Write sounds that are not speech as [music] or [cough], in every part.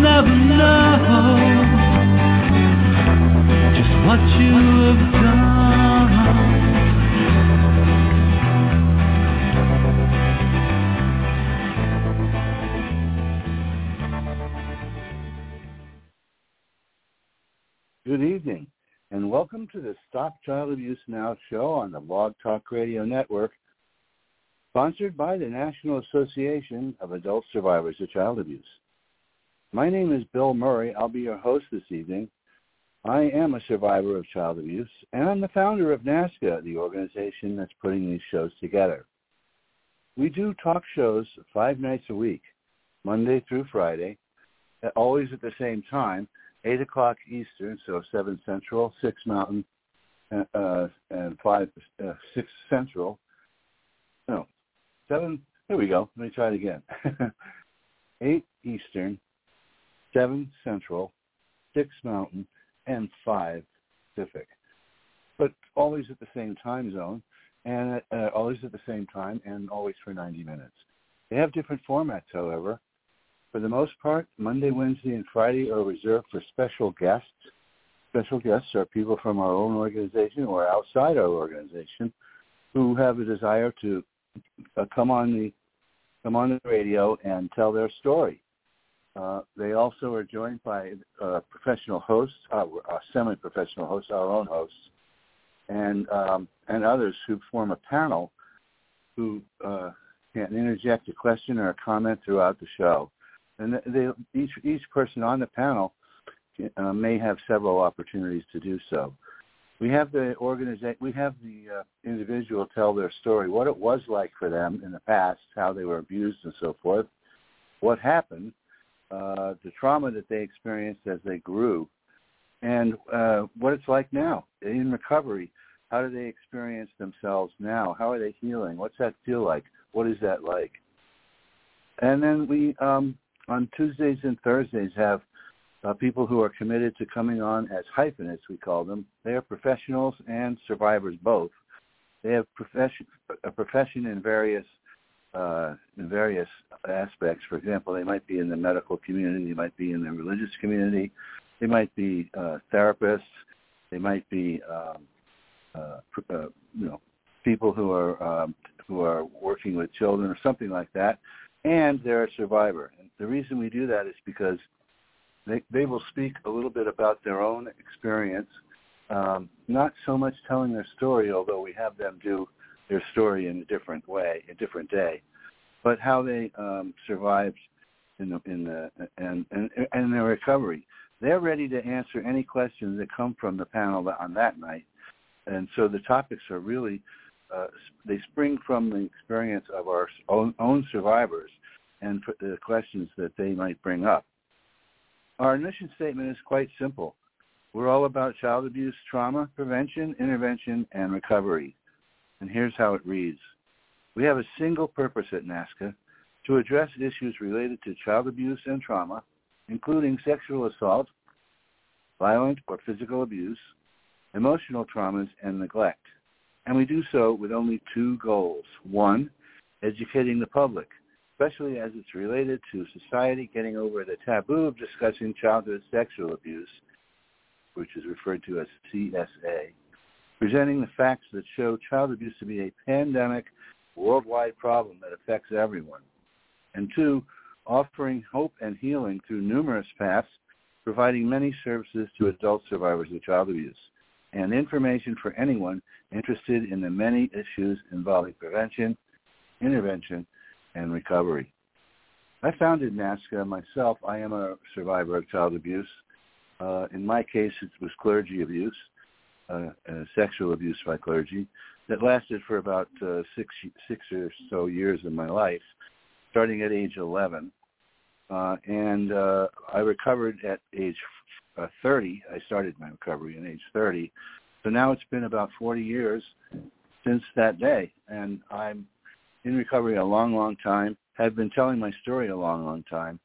Never know just what you have done. Good evening, and welcome to the Stop Child Abuse Now show on the Blog Talk Radio Network, sponsored by the National Association of Adult Survivors of Child Abuse. My name is Bill Murray. I'll be your host this evening. I am a survivor of child abuse, and I'm the founder of NAASCA, the organization that's putting these shows together. We do talk shows five nights a week, Monday through Friday, always at the same time, 8 o'clock Eastern, so 7 Central, 6 Mountain, uh, and 5, uh, 6 Central. No, 7, there we go. Let me try it again. [laughs] 8 Eastern, 7 Central, 6 Mountain, and 5 Pacific. But always at the same time zone, and uh, always at the same time, and always for 90 minutes. They have different formats, however. For the most part, Monday, Wednesday, and Friday are reserved for special guests. Special guests are people from our own organization or outside our organization who have a desire to uh, come on the come on the radio and tell their story. Uh, they also are joined by uh, professional hosts, uh, uh, semi-professional hosts, our own hosts, and um, and others who form a panel who uh, can interject a question or a comment throughout the show. And they, each each person on the panel uh, may have several opportunities to do so. We have the organiza- we have the individual tell their story, what it was like for them in the past, how they were abused and so forth, what happened, uh, the trauma that they experienced as they grew, and uh, what it's like now in recovery. How do they experience themselves now? How are they healing? What's that feel like? What is that like? And then we, um, on Tuesdays and Thursdays, have uh, people who are committed to coming on as hyphenates, we call them. They are professionals and survivors both. They have profession, a profession in various uh, in various aspects. For example, they might be in the medical community, they might be in the religious community, they might be uh, therapists, they might be um, uh, uh, you know people who are um, who are working with children or something like that, and they're a survivor. And the reason we do that is because they they will speak a little bit about their own experience, um, not so much telling their story, although we have them do their story in a different way, a different day, but how they um, survived in the in the and and and their recovery. They're ready to answer any questions that come from the panel on that night, and so the topics are really uh, they spring from the experience of our own, own survivors and the questions that they might bring up. Our mission statement is quite simple. We're all about child abuse, trauma, prevention, intervention, and recovery. And here's how it reads. We have a single purpose at NAASCA to address issues related to child abuse and trauma, including sexual assault, violent or physical abuse, emotional traumas, and neglect. And we do so with only two goals. One, educating the public, especially as it's related to society getting over the taboo of discussing childhood sexual abuse, which is referred to as CSA, presenting the facts that show child abuse to be a pandemic worldwide problem that affects everyone. And two, offering hope and healing through numerous paths, providing many services to adult survivors of child abuse, and information for anyone interested in the many issues involving prevention, intervention, and recovery. I founded NAASCA myself. I am a survivor of child abuse. Uh, in my case, it was clergy abuse, sexual abuse by clergy, that lasted for about uh, six six or so years of my life, starting at age 11. Uh, and uh, I recovered at age uh, 30. I started my recovery at age 30. So now it's been about 40 years since that day, and I'm in recovery a long, long time. Have been telling my story a long, long time,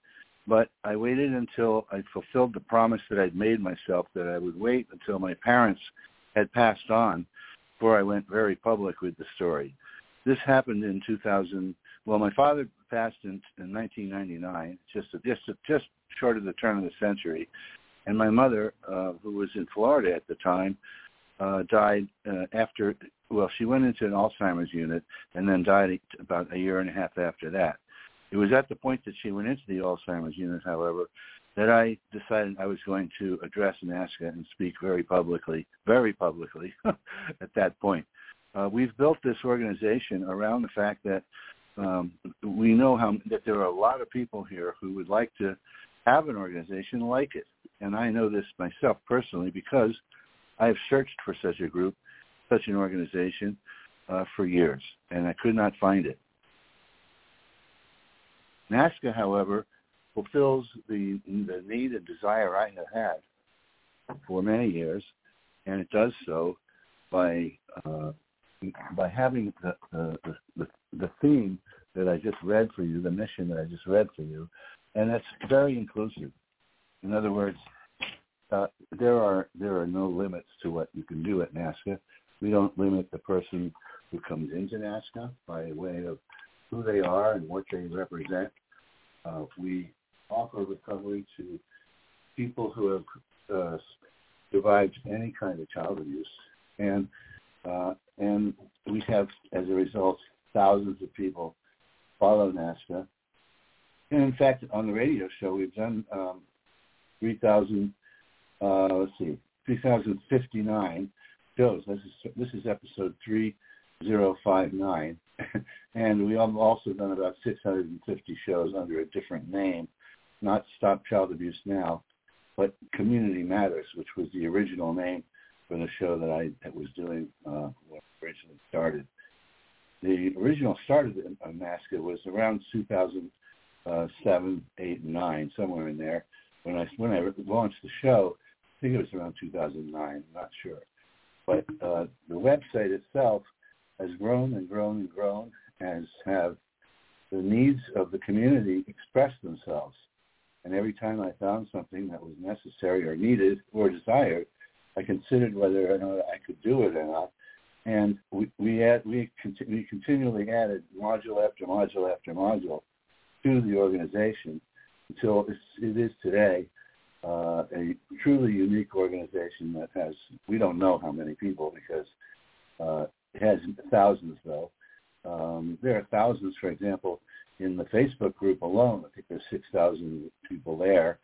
but I waited until I fulfilled the promise that I'd made myself that I would wait until my parents had passed on before I went very public with the story. This happened in 2000. Well, my father passed in, in 1999, just just just short of the turn of the century, and my mother, uh, who was in Florida at the time, uh, died uh, after. Well, she went into an Alzheimer's unit and then died about a year and a half after that. It was at the point that she went into the Alzheimer's unit, however, that I decided I was going to address NAASCA and speak very publicly, very publicly [laughs] at that point. Uh, we've built this organization around the fact that um, we know how that there are a lot of people here who would like to have an organization like it, and I know this myself personally because I have searched for such a group, such an organization, uh, for years, and I could not find it. NAASCA, however, fulfills the the need and desire I have had for many years, and it does so by uh, by having the, the the the theme that I just read for you, the mission that I just read for you, and that's very inclusive. In other words, uh, there are there are no limits to what you can do at NAASCA. We don't limit the person who comes into NAASCA by way of who they are and what they represent. Uh, we offer recovery to people who have uh, survived any kind of child abuse, and uh, and we have, as a result, thousands of people follow NAASCA. And in fact, on the radio show, we've done um, 3,000, uh, let's see, 3,059 shows. This is, this is episode 3059. [laughs] and we have also done about 650 shows under a different name not Stop Child Abuse Now, but Community Matters, which was the original name for the show that I that was doing uh, when I originally started. The original start of NAASCA was around 2007, 8, and 9, somewhere in there. When I when I launched the show, I think it was around 2009. I'm not sure, but uh, the website itself has grown and grown and grown, as have the needs of the community expressed themselves. And every time I found something that was necessary or needed or desired, I considered whether or not I could do it or not. And we we add, we, conti- we continually added module after module after module to the organization until it is today uh, a truly unique organization that has we don't know how many people because uh, it has thousands though. Um, there are thousands, for example, in the Facebook group alone. I think there's 6,000 people there.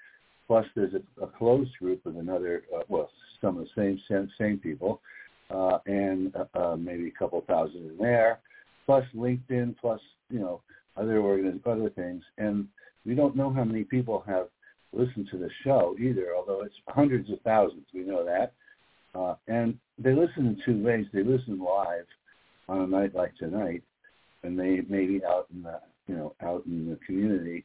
Plus, there's a, a closed group with another, uh, well, some of the same same, same people, uh, and uh, uh, maybe a couple thousand in there. Plus LinkedIn, plus you know other organiz- other things, and we don't know how many people have listened to the show either. Although it's hundreds of thousands, we know that. Uh, and they listen in two ways. They listen live on a night like tonight, and they may be out in the you know, out in the community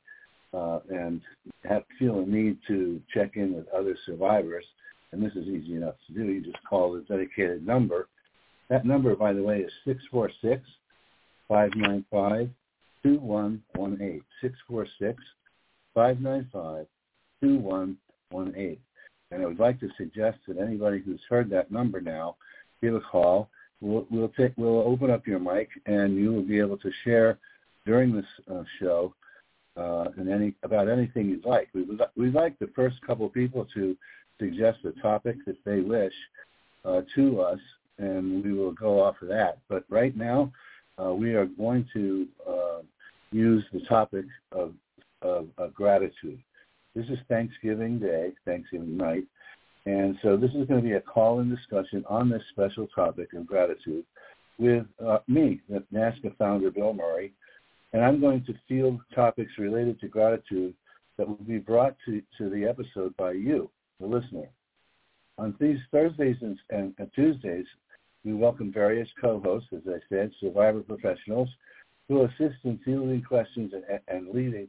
uh, and have feel a need to check in with other survivors, and this is easy enough to do. You just call the dedicated number. That number, by the way, is six four six five nine five two one one eight. Six four six five nine five two one one eight. And I would like to suggest that anybody who's heard that number now, give a call. We'll we'll take we'll open up your mic and you will be able to share during this uh, show uh, and any about anything you'd like. We would we'd like the first couple people to suggest a topic that they wish uh, to us, and we will go off of that. But right now, uh, we are going to uh, use the topic of of, of gratitude. This is Thanksgiving Day, Thanksgiving night, and so this is going to be a call-in discussion on this special topic of gratitude with uh, me, the NAASCA founder Bill Murray, and I'm going to field topics related to gratitude that will be brought to, to the episode by you, the listener. On these Thursdays and, and, Tuesdays, we welcome various co-hosts, as I said, survivor professionals, who assist in fielding questions and, and leading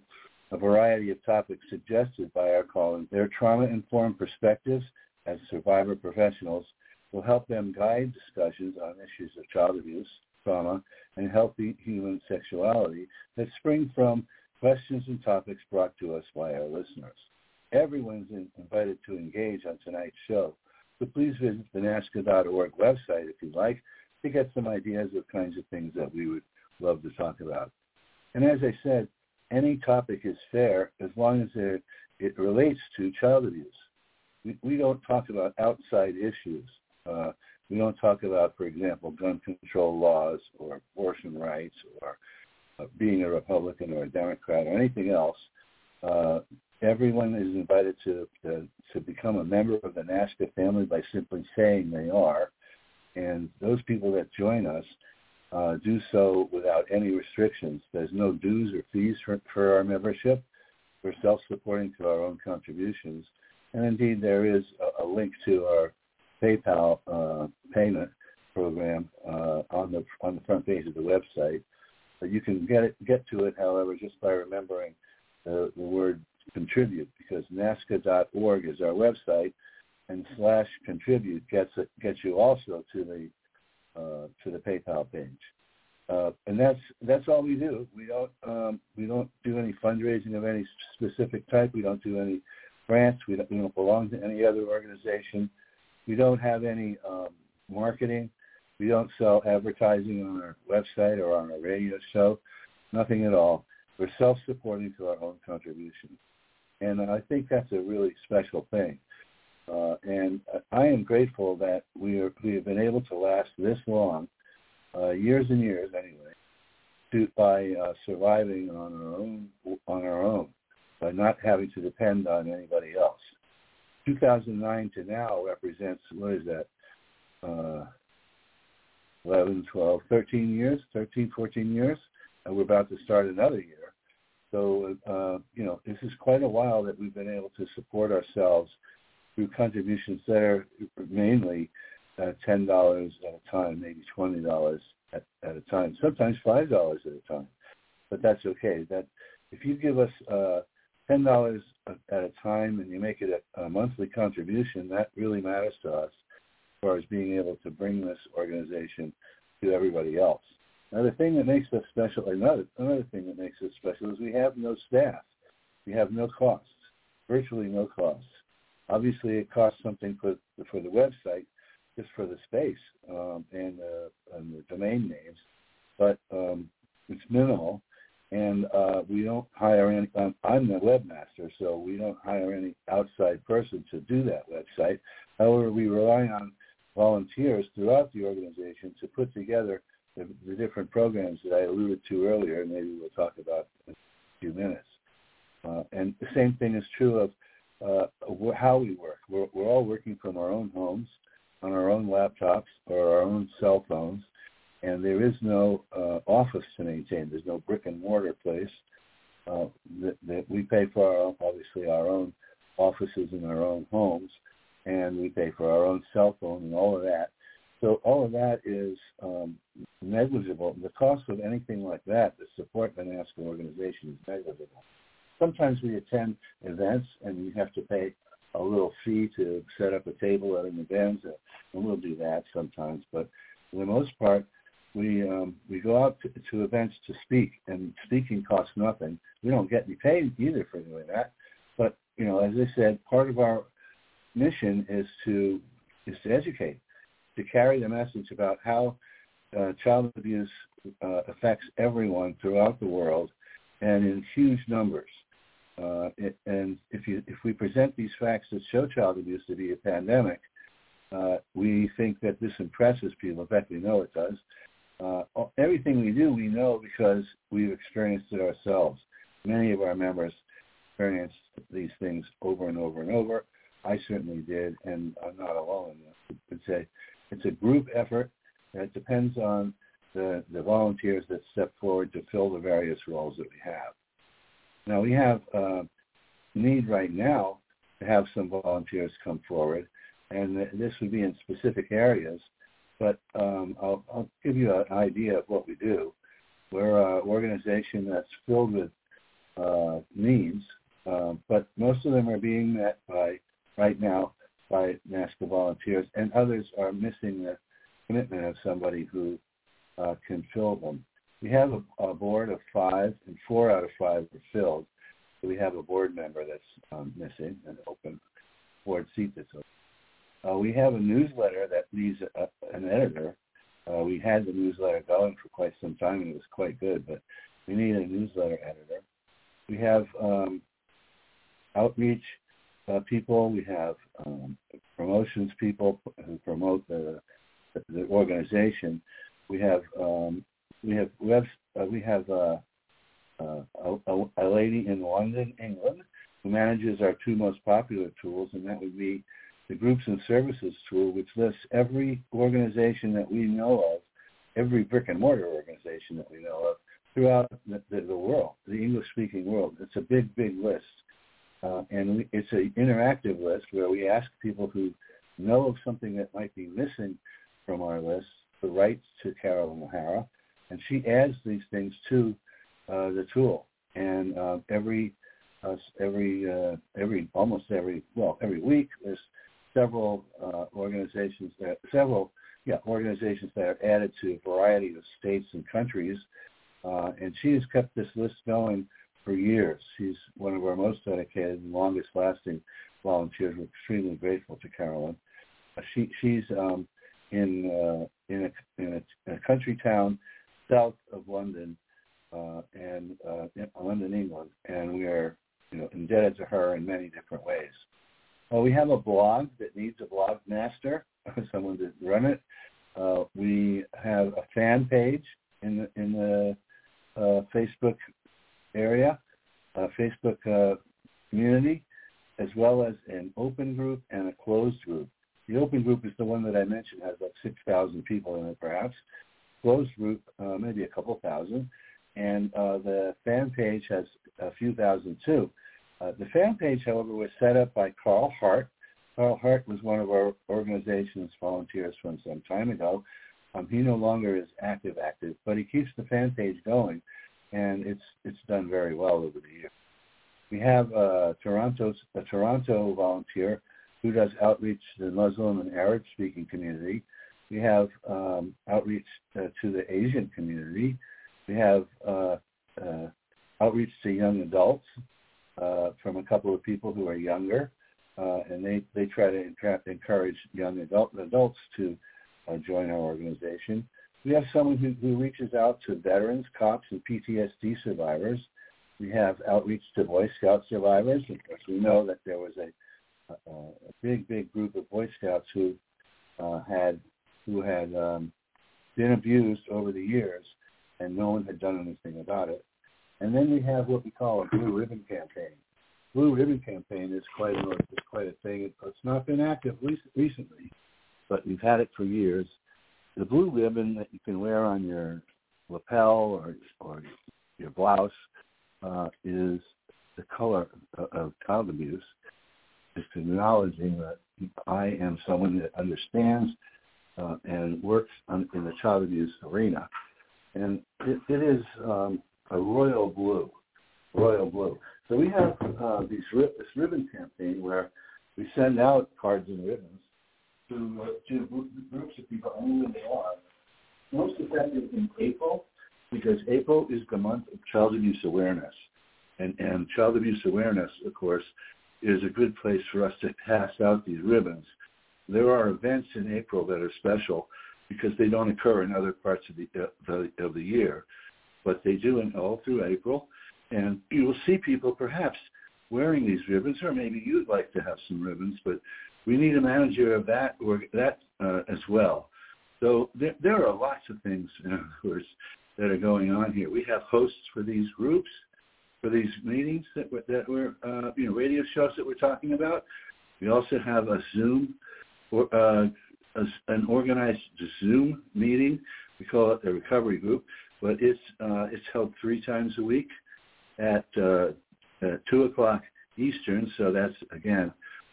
a variety of topics suggested by our call-in. Their trauma-informed perspectives as survivor professionals will help them guide discussions on issues of child abuse, trauma, and healthy human sexuality that spring from questions and topics brought to us by our listeners. Everyone's invited to engage on tonight's show, so please visit the NAASCA.org website if you'd like to get some ideas of kinds of things that we would love to talk about. And as I said, any topic is fair as long as it, it relates to child abuse. We, we don't talk about outside issues. Uh, we don't talk about, for example, gun control laws or abortion rights or uh, being a Republican or a Democrat or anything else. Uh, everyone is invited to, to to become a member of the NAASCA family by simply saying they are, and those people that join us uh, do so without any restrictions. There's no dues or fees for, for our membership. We're self-supporting to our own contributions, and indeed there is a, a link to our PayPal uh, payment program uh, on the on the front page of the website. But you can get it get to it, however, just by remembering the, the word contribute because NAASCA.org is our website, and slash contribute gets it gets you also to the uh, to the PayPal page. Uh, and that's that's all we do. We don't um, we don't do any fundraising of any specific type. We don't do any grants. We don't, we don't belong to any other organization. We don't have any um, marketing. We don't sell advertising on our website or on our radio show. Nothing at all. We're self-supporting to our own contributions. And I think that's a really special thing. Uh, and I am grateful that we are we have been able to last this long, uh, years and years anyway, to, by uh, surviving on our own on our own, by not having to depend on anybody else. 2009 to now represents what is that? Uh, 11, 12, 13 years, 13, 14 years, and we're about to start another year. So, uh, you know, this is quite a while that we've been able to support ourselves through contributions that are mainly uh, $10 at a time, maybe $20 at, at a time, sometimes $5 at a time. But that's okay. That If you give us uh, $10 at a time and you make it a, a monthly contribution, that really matters to us as far as being able to bring this organization to everybody else. Now, the thing that makes us special, another, another thing that makes us special is we have no staff. We have no costs, virtually no costs. Obviously, it costs something for for the website, just for the space um, and, uh, and the domain names, but um, it's minimal. And uh, we don't hire any. Um, I'm the webmaster, so we don't hire any outside person to do that website. However, we rely on volunteers throughout the organization to put together the, the different programs that I alluded to earlier, and maybe we'll talk about in a few minutes. Uh, and the same thing is true of uh, how we work. We're, we're all working from our own homes, on our own laptops or our own cell phones, and there is no uh, office to maintain. There's no brick and mortar place. Uh, that, that we pay for our, obviously our own offices in our own homes, and we pay for our own cell phone and all of that. So all of that is um, negligible. The cost of anything like that, the support of an NAASCA organization is negligible sometimes we attend events and we have to pay a little fee to set up a table at an event, and we'll do that sometimes. But for the most part, we um, we go out to, to events to speak, and speaking costs nothing. We don't get any pay either for doing that. But you know, as I said, part of our mission is to is to educate, to carry the message about how uh, child abuse uh, affects everyone throughout the world, and in huge numbers. Uh, and if you if we present these facts that show child abuse to be a pandemic, uh, we think that this impresses people. In fact, we know it does. Uh, everything we do, we know because we've experienced it ourselves. many of our members experienced these things over and over and over. I certainly did, and I'm not alone. It's a, it's a group effort. It depends on the, the volunteers that step forward to fill the various roles that we have. Now we have uh, need right now to have some volunteers come forward, and this would be in specific areas. But um, I'll, I'll, give you an idea of what we do. We're an organization that's filled with uh, needs, uh, but most of them are being met by right now by NAASCA volunteers, and others are missing the commitment of somebody who uh, can fill them. We have a, a, board of five, and four out of five are filled. So we have a board member that's um, missing, an open board seat that's open. Uh, we have a newsletter that needs a, an editor. Uh, we had the newsletter going for quite some time, and it was quite good, but we need a newsletter editor. We have um, outreach uh, people. We have um, promotions people who promote the, the organization. We have um, we have uh, we have uh, uh, a, a, lady in London, England, who manages our two most popular tools, and that would be the Groups and Services tool, which lists every organization that we know of, every brick and mortar organization that we know of throughout the, the, the world, the English-speaking world. It's a big, big list. Uh, and we, it's an interactive list where we ask people who know of something that might be missing from our list to write to Carolyn O'Hara, and she adds these things to uh, the tool. And uh, every uh, every uh, every almost every well every week there's several uh, organizations that several yeah organizations that are added to a variety of states and countries, uh, and she has kept this list going for years. She's one of our most dedicated and longest lasting volunteers. We're extremely grateful to Carolyn. Uh, she, she's um, in, uh, in, a, in, a, a country town south of London, uh, and uh, in London, England, and we are you know, indebted to her in many different ways. Well, we have a blog that needs a blog master, [laughs] someone to run it. Uh, we have a fan page in the, in the uh, Facebook area, Facebook uh, community, as well as an open group and a closed group. The open group is the one that I mentioned has like 6,000 people in it perhaps. Closed group, uh, maybe a couple thousand. And uh, the fan page has a few thousand too. Uh, the fan page, however, was set up by Carl Hart. Carl Hart was one of our organization's volunteers from some time ago. Um, he no longer is active active, but he keeps the fan page going and it's it's done very well over the years. We have a Toronto a Toronto volunteer who does outreach to the Muslim and Arab speaking community. We have um, outreach uh, to the Asian community. We have uh, uh, outreach to young adults uh, from a couple of people who are younger, uh, and they, they try to encourage young adult, adults to uh, join our organization. We have someone who, who reaches out to veterans, cops, and PTSD survivors. We have outreach to Boy Scout survivors. Of course, we know that there was a, a, a big, big group of Boy Scouts who uh, had who had um, been abused over the years, and no one had done anything about it. And then we have what we call a blue ribbon campaign. Blue ribbon campaign is quite a is quite a thing. It's not been active recently, but we've had it for years the blue ribbon that you can wear on your lapel or or your blouse uh, is the color of child abuse. It's acknowledging that I am someone that understands uh, and works on, in the child abuse arena, and it, it is um, a royal blue, royal blue. So we have uh, these this ribbon campaign where we send out cards and ribbons to, uh, to groups of people only they are. Most effective in April because April is the month of child abuse awareness. And, and child abuse awareness, of course, is a good place for us to pass out these ribbons. There are events in April that are special because they don't occur in other parts of the, uh, the of the year, but they do in all through April. And you will see people perhaps wearing these ribbons, or maybe you'd like to have some ribbons, but we need a manager of that or that uh, as well. So there, there, are lots of things, of course, that are going on here. We have hosts for these groups. for these meetings that we're, that we're uh, you know, radio shows that we're talking about. We also have a Zoom, or, uh, a, an organized Zoom meeting. We call it the recovery group, but it's uh, it's held three times a week at, uh, at two o'clock Eastern. So that's again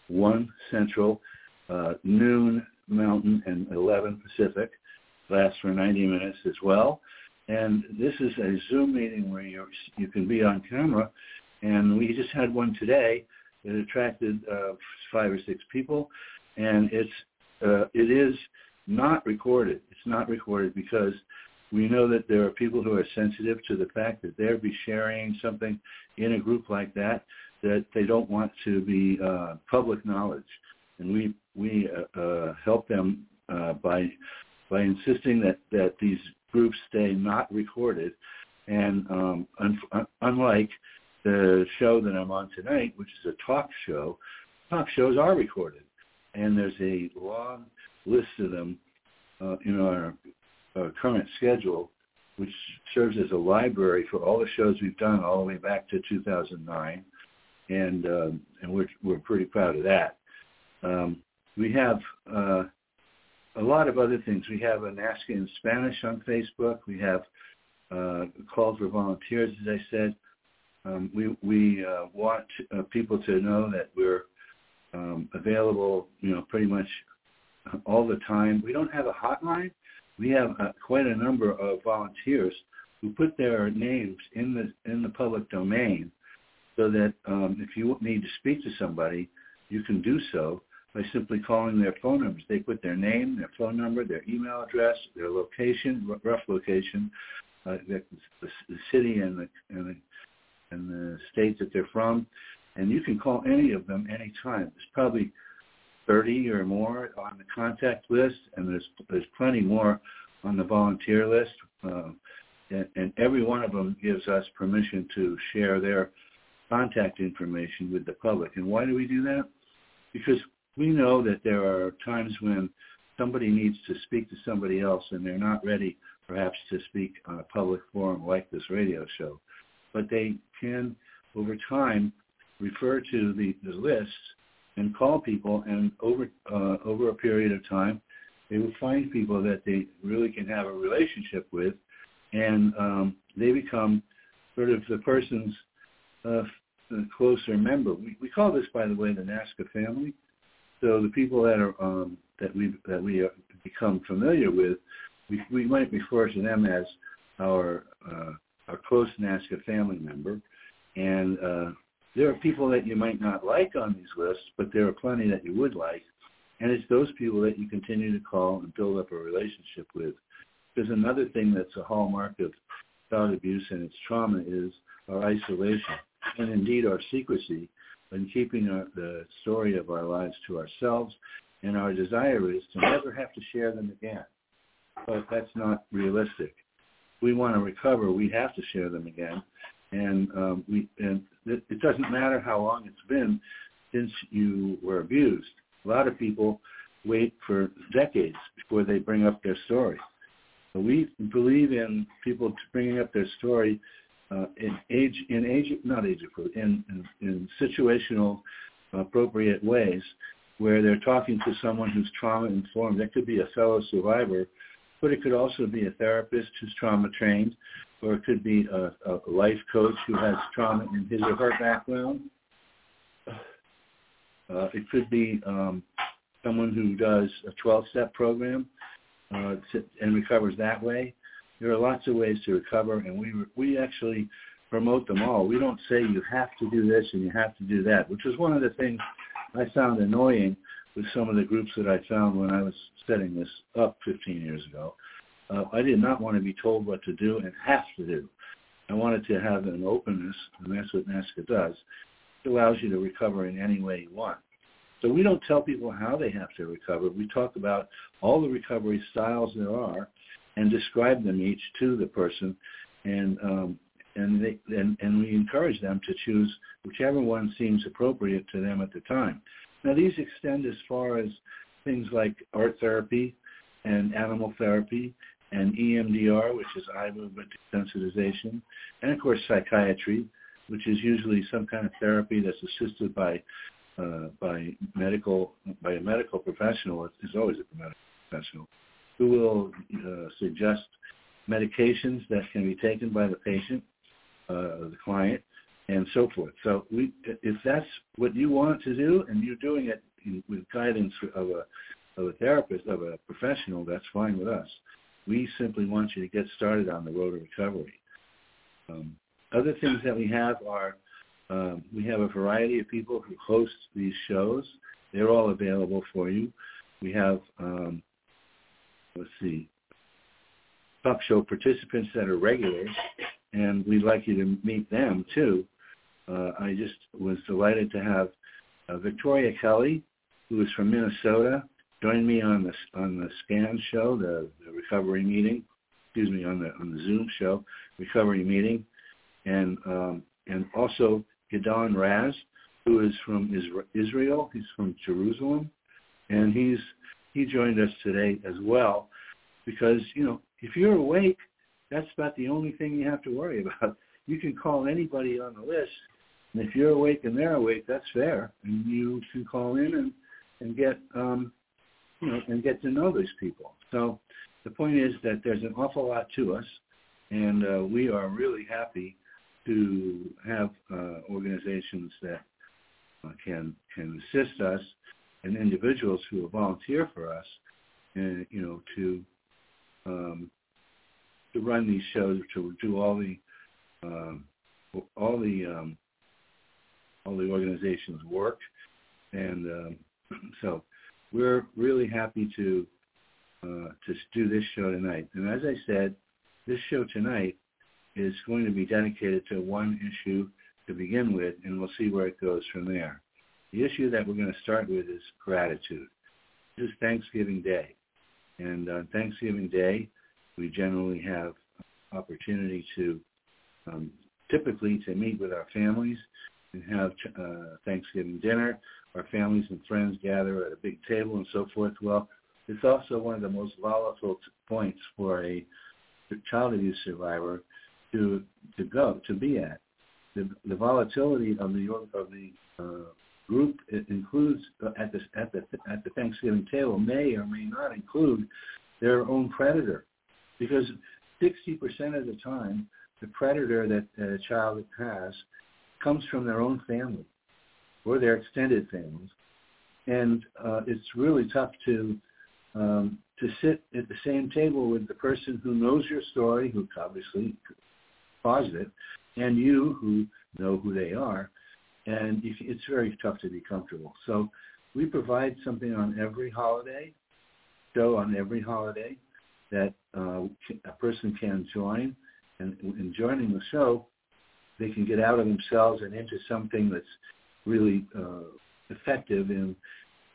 one Central, uh, noon Mountain, and 11 Pacific. Lasts for 90 minutes as well. And this is a Zoom meeting where you you can be on camera. And we just had one today that attracted uh, five or six people, and it's uh, it is not recorded. It's not recorded because we know that there are people who are sensitive to the fact that they'll be sharing something in a group like that that they don't want to be uh, public knowledge, and we we uh, uh, help them uh, by by insisting that that these groups stay not recorded, and um, un- unlike the show that I'm on tonight, which is a talk show, talk shows are recorded, and there's a long list of them uh, in our, our current schedule, which serves as a library for all the shows we've done all the way back to 2009 and um, and we're we're pretty proud of that. Um, we have uh, a lot of other things. We have an Ask in Spanish on Facebook. We have uh, calls for volunteers, as I said. Um, we we uh, want uh, people to know that we're um, available, you know, pretty much all the time. We don't have a hotline. We have uh, quite a number of volunteers who put their names in the in the public domain so that um, if you need to speak to somebody, you can do so by simply calling their phone numbers. They put their name, their phone number, their email address, their location, rough location, uh, the, the, city and the, and the and the state that they're from, and you can call any of them anytime. There's probably 30 or more on the contact list, and there's there's plenty more on the volunteer list. Uh, and, and every one of them gives us permission to share their contact information with the public. And why do we do that? Because we know that there are times when somebody needs to speak to somebody else and they're not ready perhaps to speak on a public forum like this radio show. But they can, over time, refer to the, the lists and call people and over uh, over a period of time they will find people that they really can have a relationship with and um, they become sort of the person's uh, closer member. We, we call this, by the way, the NAASCA family. So the people that are um, that we that we become familiar with, we, we might refer to them as our uh, our close NAASCA family member. And uh, there are people that you might not like on these lists, but there are plenty that you would like. And it's those people that you continue to call and build up a relationship with. There's another thing that's a hallmark of child abuse and its trauma is our isolation and indeed our secrecy in keeping our, the story of our lives to ourselves. And our desire is to never have to share them again. But that's not realistic. We want to recover. We have to share them again. And um, we and it, doesn't matter how long it's been since you were abused. A lot of people wait for decades before they bring up their story. So we believe in people bringing up their story uh, in age in age not age in, in in situational appropriate ways where they're talking to someone who's trauma informed. That could be a fellow survivor, but it could also be a therapist who's trauma trained, or it could be a, a life coach who has trauma in his or her background. Uh, it could be um, someone who does a 12-step program uh, to, and recovers that way. There are lots of ways to recover, and we we actually promote them all. We don't say you have to do this and you have to do that, which is one of the things I found annoying with some of the groups that I found when I was setting this up 15 years ago. Uh, I did not want to be told what to do and have to do. I wanted to have an openness, and that's what NAASCA does. It allows you to recover in any way you want. So we don't tell people how they have to recover. We talk about all the recovery styles there are and describe them each to the person, and um, and they and, and we encourage them to choose whichever one seems appropriate to them at the time. Now these extend as far as things like art therapy and animal therapy and EMDR, which is eye movement desensitization, and of course psychiatry, which is usually some kind of therapy that's assisted by uh, by medical by a medical professional. It's always a medical professional who will uh, suggest medications that can be taken by the patient, uh, the client, and so forth. So we, if that's what you want to do, and you're doing it with guidance of a of a therapist, of a professional, that's fine with us. We simply want you to get started on the road to recovery. Um, other things that we have are um, we have a variety of people who host these shows. They're all available for you. We have, um, let's see, talk show participants that are regulars, and we'd like you to meet them too. Uh, I just was delighted to have uh, Victoria Kelly, who is from Minnesota, join me on the on the SCAN show, the, the recovery meeting. Excuse me, on the on the Zoom show, recovery meeting, and um, and also Gidon Raz, who is from Israel. He's from Jerusalem, and he's he joined us today as well, because you know if you're awake, that's about the only thing you have to worry [laughs] about. You can call anybody on the list, and if you're awake and they're awake, that's fair, and you can call in and and get um, you know and get to know these people. So the point is that there's an awful lot to us, and uh, we are really happy to have uh, organizations that uh, can can assist us and individuals who will volunteer for us, and you know to um, to run these shows, to do all the um, all the um, all the organizations work, and um, [clears throat] so we're really happy to uh, to do this show tonight. And as I said, this show tonight is going to be dedicated to one issue to begin with, and we'll see where it goes from there. The issue that we're going to start with is gratitude. This is Thanksgiving Day. And on Thanksgiving Day, we generally have opportunity to um, typically to meet with our families and have uh, Thanksgiving dinner. Our families and friends gather at a big table and so forth. Well, it's also one of the most volatile points for a child abuse survivor to to go to be at. The, the volatility of the of the uh, group includes uh, at the at the at the Thanksgiving table may or may not include their own predator, because 60% of the time the predator that, that a child has comes from their own family or their extended families, and uh, it's really tough to um, to sit at the same table with the person who knows your story, who obviously caused it, and you who know who they are. And it's very tough to be comfortable. So we provide something on every holiday, show on every holiday that uh, a person can join. And in joining the show, they can get out of themselves and into something that's really uh, effective in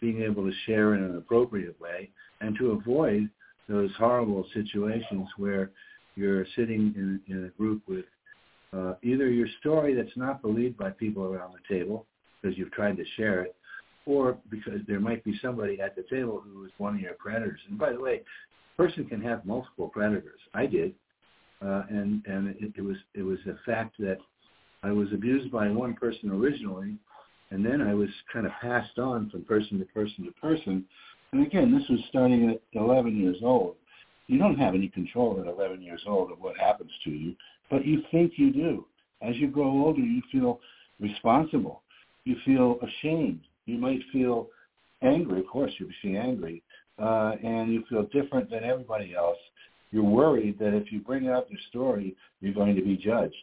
being able to share in an appropriate way and to avoid those horrible situations where you're sitting in, in a group with uh, either your story that's not believed by people around the table because you've tried to share it, or because there might be somebody at the table who is one of your predators. And by the way, a person can have multiple predators. I did, uh, and and it, it was it was a fact that I was abused by one person originally, and then I was kind of passed on from person to person to person. And again, this was starting at 11 years old you don't have any control at 11 years old of what happens to you, but you think you do. As you grow older, you feel responsible. You feel ashamed. You might feel angry. Of course, you'll be angry, uh, and you feel different than everybody else. You're worried that if you bring out your story, you're going to be judged.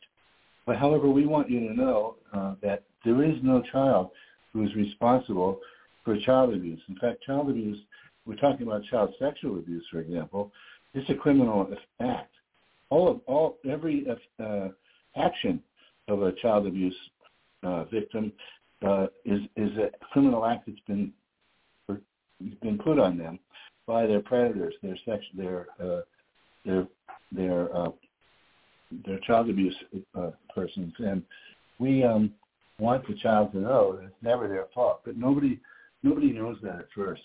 But however, we want you to know uh, that there is no child who is responsible for child abuse. In fact, child abuse, we're talking about child sexual abuse, for example, it's a criminal act. All of all every uh, action of a child abuse uh, victim uh, is is a criminal act that's been been put on them by their predators, their sex, their uh, their their uh, their child abuse uh, persons, and we um, want the child to know that it's never their fault. But nobody nobody knows that at first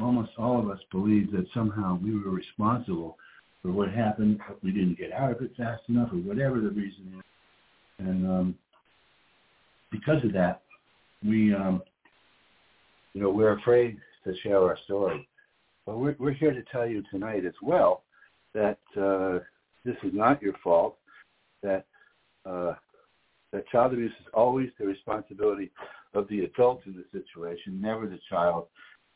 almost all of us believe that somehow we were responsible for what happened, we didn't get out of it fast enough, or whatever the reason is. And um, because of that, we, um, you know, we're afraid to share our story. But we're, we're here to tell you tonight as well that uh, this is not your fault, that uh, that child abuse is always the responsibility of the adult in the situation, never the child.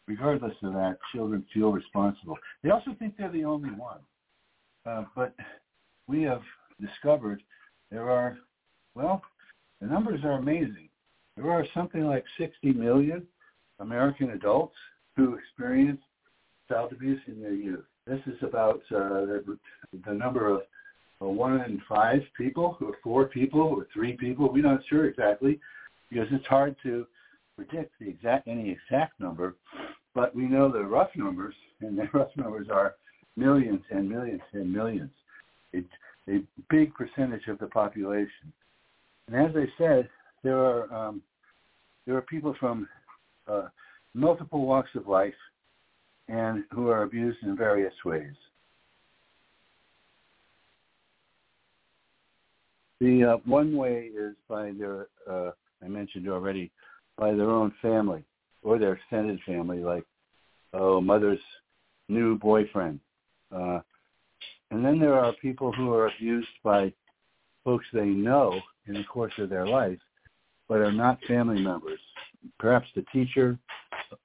Regardless of that, children feel responsible. They also think they're the only one. Uh, but we have discovered there are, well, the numbers are amazing. There are something like 60 million American adults who experience child abuse in their youth. This is about uh, the, the number of one in five people, or four people, or three people. We're not sure exactly because it's hard to predict the exact any exact number, but we know the rough numbers, and the [laughs] rough numbers are millions and millions and millions. It's a big percentage of the population. And as I said, there are um, there are people from uh, multiple walks of life and who are abused in various ways. The uh, one way is by their, uh, I mentioned already, by their own family or their extended family, like oh, mother's new boyfriend. Uh, and then there are people who are abused by folks they know in the course of their life, but are not family members. Perhaps the teacher,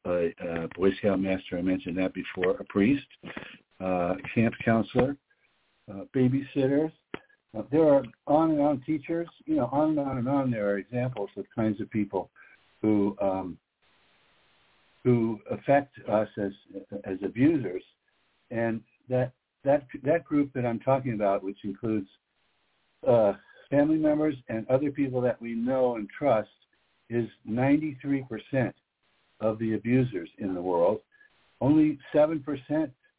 a, a Boy Scout master, I mentioned that before, a priest, uh, camp counselor, uh, babysitters. There are on and on teachers, you know, on and on and on. There are examples of kinds of people who um, who affect us as as abusers, and that that that group that I'm talking about, which includes uh, family members and other people that we know and trust, is 93% of the abusers in the world. Only 7%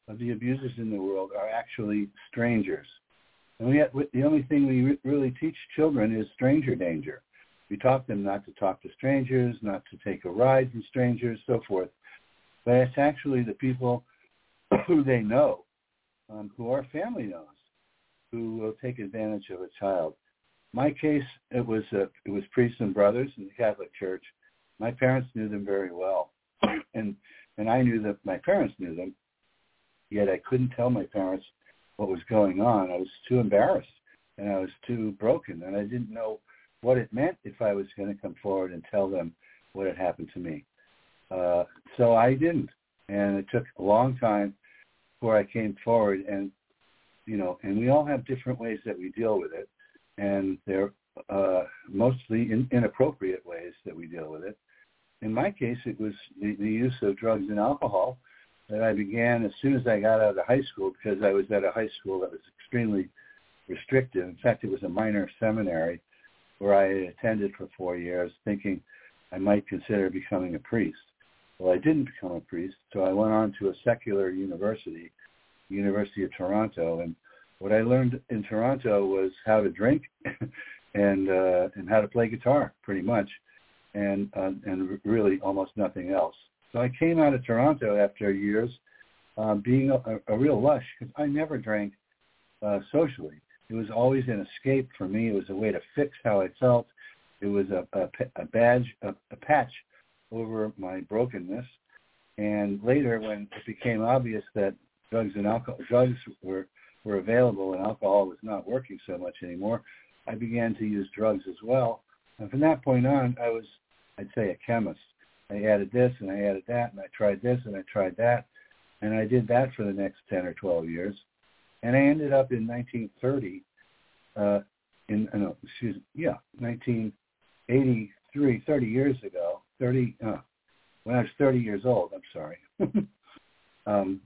of the abusers in the world are actually strangers. And we the only thing we re- really teach children is stranger danger. We taught them not to talk to strangers, not to take a ride from strangers, so forth. But it's actually the people [clears throat] who they know, um, who our family knows, who will take advantage of a child. My case, it was uh, it was priests and brothers in the Catholic Church. My parents knew them very well, [clears throat] and and I knew that my parents knew them. Yet I couldn't tell my parents what was going on. I was too embarrassed, and I was too broken, and I didn't know what it meant if I was going to come forward and tell them what had happened to me. Uh, so I didn't, and it took a long time before I came forward. And you know, and we all have different ways that we deal with it, and they're uh, mostly in, inappropriate ways that we deal with it. In my case, it was the, the use of drugs and alcohol that I began as soon as I got out of high school because I was at a high school that was extremely restrictive. In fact, it was a minor seminary where I attended for four years thinking I might consider becoming a priest. Well, I didn't become a priest, so I went on to a secular university, University of Toronto, and what I learned in Toronto was how to drink [laughs] and uh, and how to play guitar, pretty much, and uh, and really almost nothing else. So I came out of Toronto after years, uh, being a, a real lush because I never drank uh, socially. It was always an escape for me. It was a way to fix how I felt. It was a, a, a badge, a, a patch over my brokenness. And later, when it became obvious that drugs and alcohol, drugs were were available and alcohol was not working so much anymore, I began to use drugs as well. And from that point on, I was, I'd say, a chemist. I added this and I added that and I tried this and I tried that. And I did that for the next 10 or 12 years. And I ended up in 1930, uh, in, uh, no, excuse me, yeah, 1983, 30 years ago, 30, uh, when I was 30 years old, I'm sorry, [laughs] um,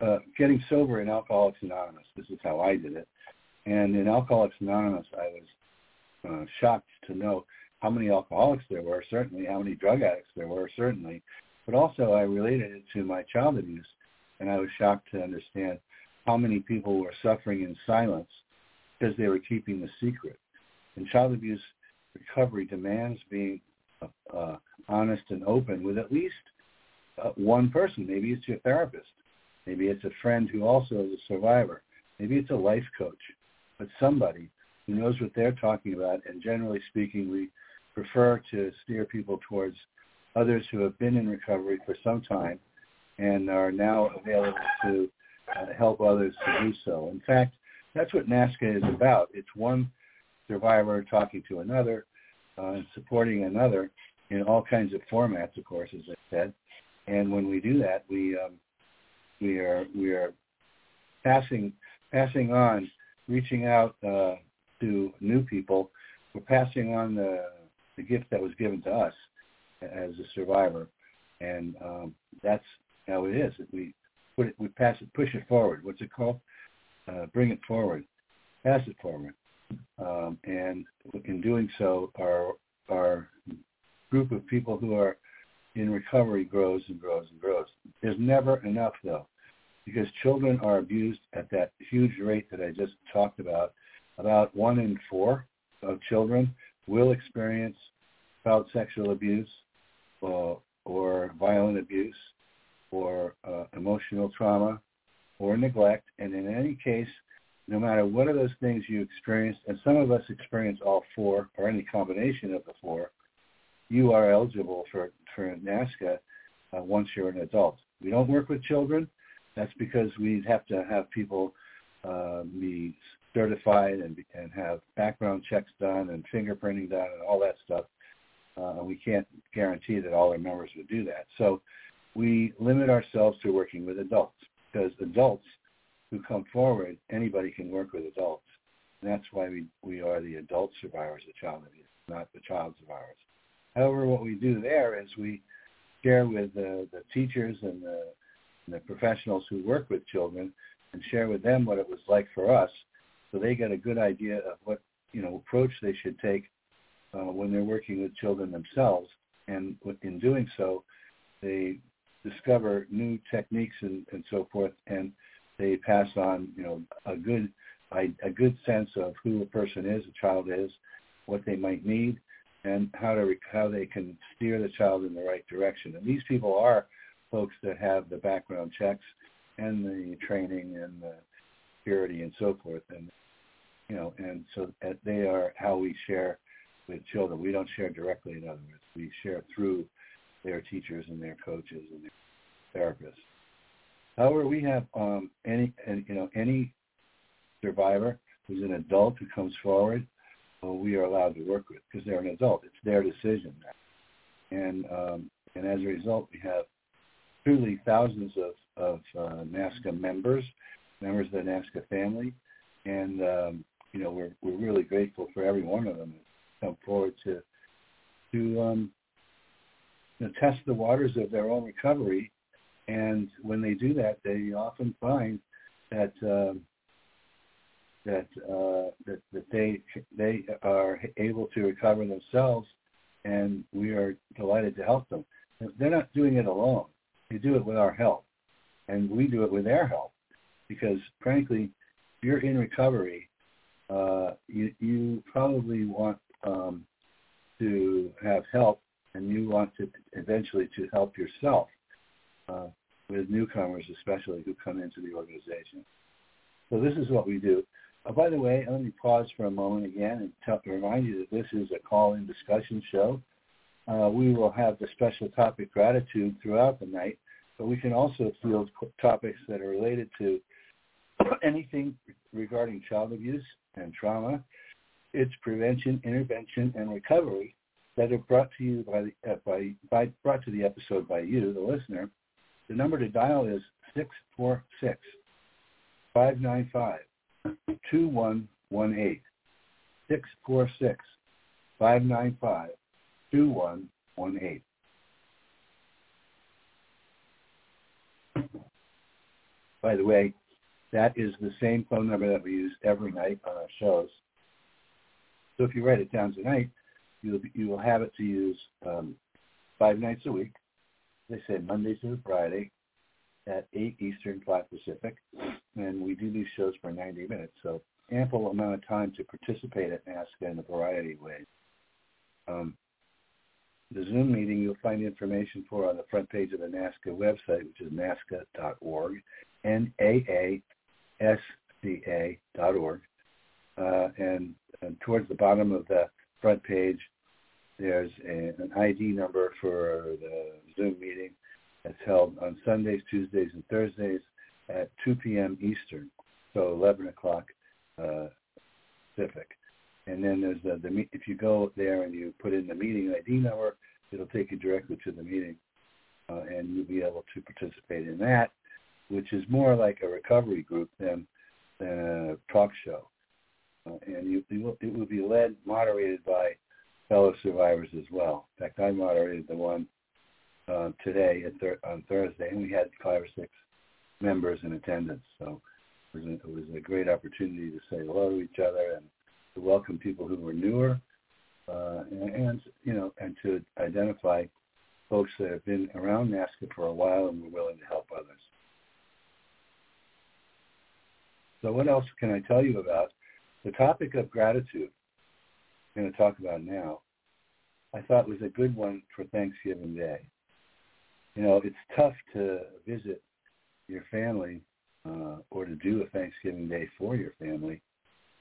uh, getting sober in Alcoholics Anonymous. This is how I did it. And in Alcoholics Anonymous, I was uh, shocked to know how many alcoholics there were, certainly, how many drug addicts there were, certainly. But also I related it to my child abuse, and I was shocked to understand how many people were suffering in silence because they were keeping the secret. And child abuse recovery demands being uh, uh, honest and open with at least uh, one person. Maybe it's your therapist. Maybe it's a friend who also is a survivor. Maybe it's a life coach. But somebody who knows what they're talking about. And generally speaking, we prefer to steer people towards others who have been in recovery for some time and are now available to uh, help others to do so. In fact, that's what NAASCA is about. It's one survivor talking to another uh, and supporting another in all kinds of formats, of course, as I said. And when we do that, we um, we are we are passing passing on, reaching out uh, to new people. We're passing on the the gift that was given to us as a survivor, and um, that's how it is. We put it, we pass it, push it forward. What's it called? Uh, bring it forward, pass it forward, um, and in doing so, our our group of people who are in recovery grows and grows and grows. There's never enough though, because children are abused at that huge rate that I just talked about. About one in four of children will experience child sexual abuse uh, or violent abuse or uh, emotional trauma or neglect. And in any case, no matter what of those things you experience, and some of us experience all four or any combination of the four, you are eligible for, for NAASCA uh, once you're an adult. We don't work with children. That's because we have to have people uh, be certified and, and have background checks done and fingerprinting done and all that stuff. Uh, we can't guarantee that all our members would do that. So we limit ourselves to working with adults because adults who come forward, anybody can work with adults. And that's why we, we are the adult survivors of child abuse, not the child survivors. However, what we do there is we share with the, the teachers and the, and the professionals who work with children and share with them what it was like for us so they get a good idea of what you know approach they should take uh, when they're working with children themselves. And in doing so, they discover new techniques and, and so forth, and they pass on, you know, a good a good sense of who a person is, a child is, what they might need, and how to how they can steer the child in the right direction. And these people are folks that have the background checks and the training and the security and so forth, and you know, and so they are how we share with children. We don't share directly, in other words, we share through their teachers and their coaches and their therapists. However, we have um, any, you know, any survivor who's an adult who comes forward, well, we are allowed to work with because they're an adult. It's their decision, and um, and as a result, we have truly thousands of of uh, NAASCA members, members of the NAASCA family, and um, you know we're we're really grateful for every one of them. Who come forward to to um, you know, test the waters of their own recovery. And when they do that, they often find that um, that, uh, that that they they are able to recover themselves, and we are delighted to help them. They're not doing it alone; they do it with our help, and we do it with their help. Because frankly, you're in recovery, uh, you you probably want um, to have help, and you want to eventually to help yourself uh, with newcomers, especially who come into the organization. So this is what we do. Uh, by the way, let me pause for a moment again and tell, remind you that this is a call-in discussion show. Uh, we will have the special topic gratitude throughout the night, but we can also field topics that are related to [coughs] anything regarding child abuse and trauma, its prevention, intervention, and recovery that are brought to you by, the, uh, by, by brought to the episode by you, the listener, the number to dial is 646 595 2118. 646 595 2118. By the way, that is the same phone number that we use every night on our shows. So if you write it down tonight, you'll, you will have it to use um, five nights a week they say Monday through Friday at 8 Eastern, 5 Pacific. And we do these shows for 90 minutes, so ample amount of time to participate at NAASCA in a variety of ways. Um, the Zoom meeting you'll find information for on the front page of the NAASCA website, which is naasca.org, N-A-A-S-C-A.org. Uh, and and towards the bottom of the front page, there's a, an ID number for the Zoom meeting that's held on Sundays, Tuesdays, and Thursdays at 2 p.m. Eastern, so 11 o'clock uh, Pacific. And then there's the, the if you go there and you put in the meeting ID number, it'll take you directly to the meeting, uh, and you'll be able to participate in that, which is more like a recovery group than than a talk show. Uh, and you, you will, it will be led, moderated by fellow survivors as well. In fact, I moderated the one uh, today at thir- on Thursday, and we had five or six members in attendance. So it was, a, it was a great opportunity to say hello to each other and to welcome people who were newer, uh, and, and you know, and to identify folks that have been around NAASCA for a while and were willing to help others. So what else can I tell you about? The topic of gratitude I'm going to talk about now, I thought was a good one for Thanksgiving Day. You know, it's tough to visit your family uh, or to do a Thanksgiving Day for your family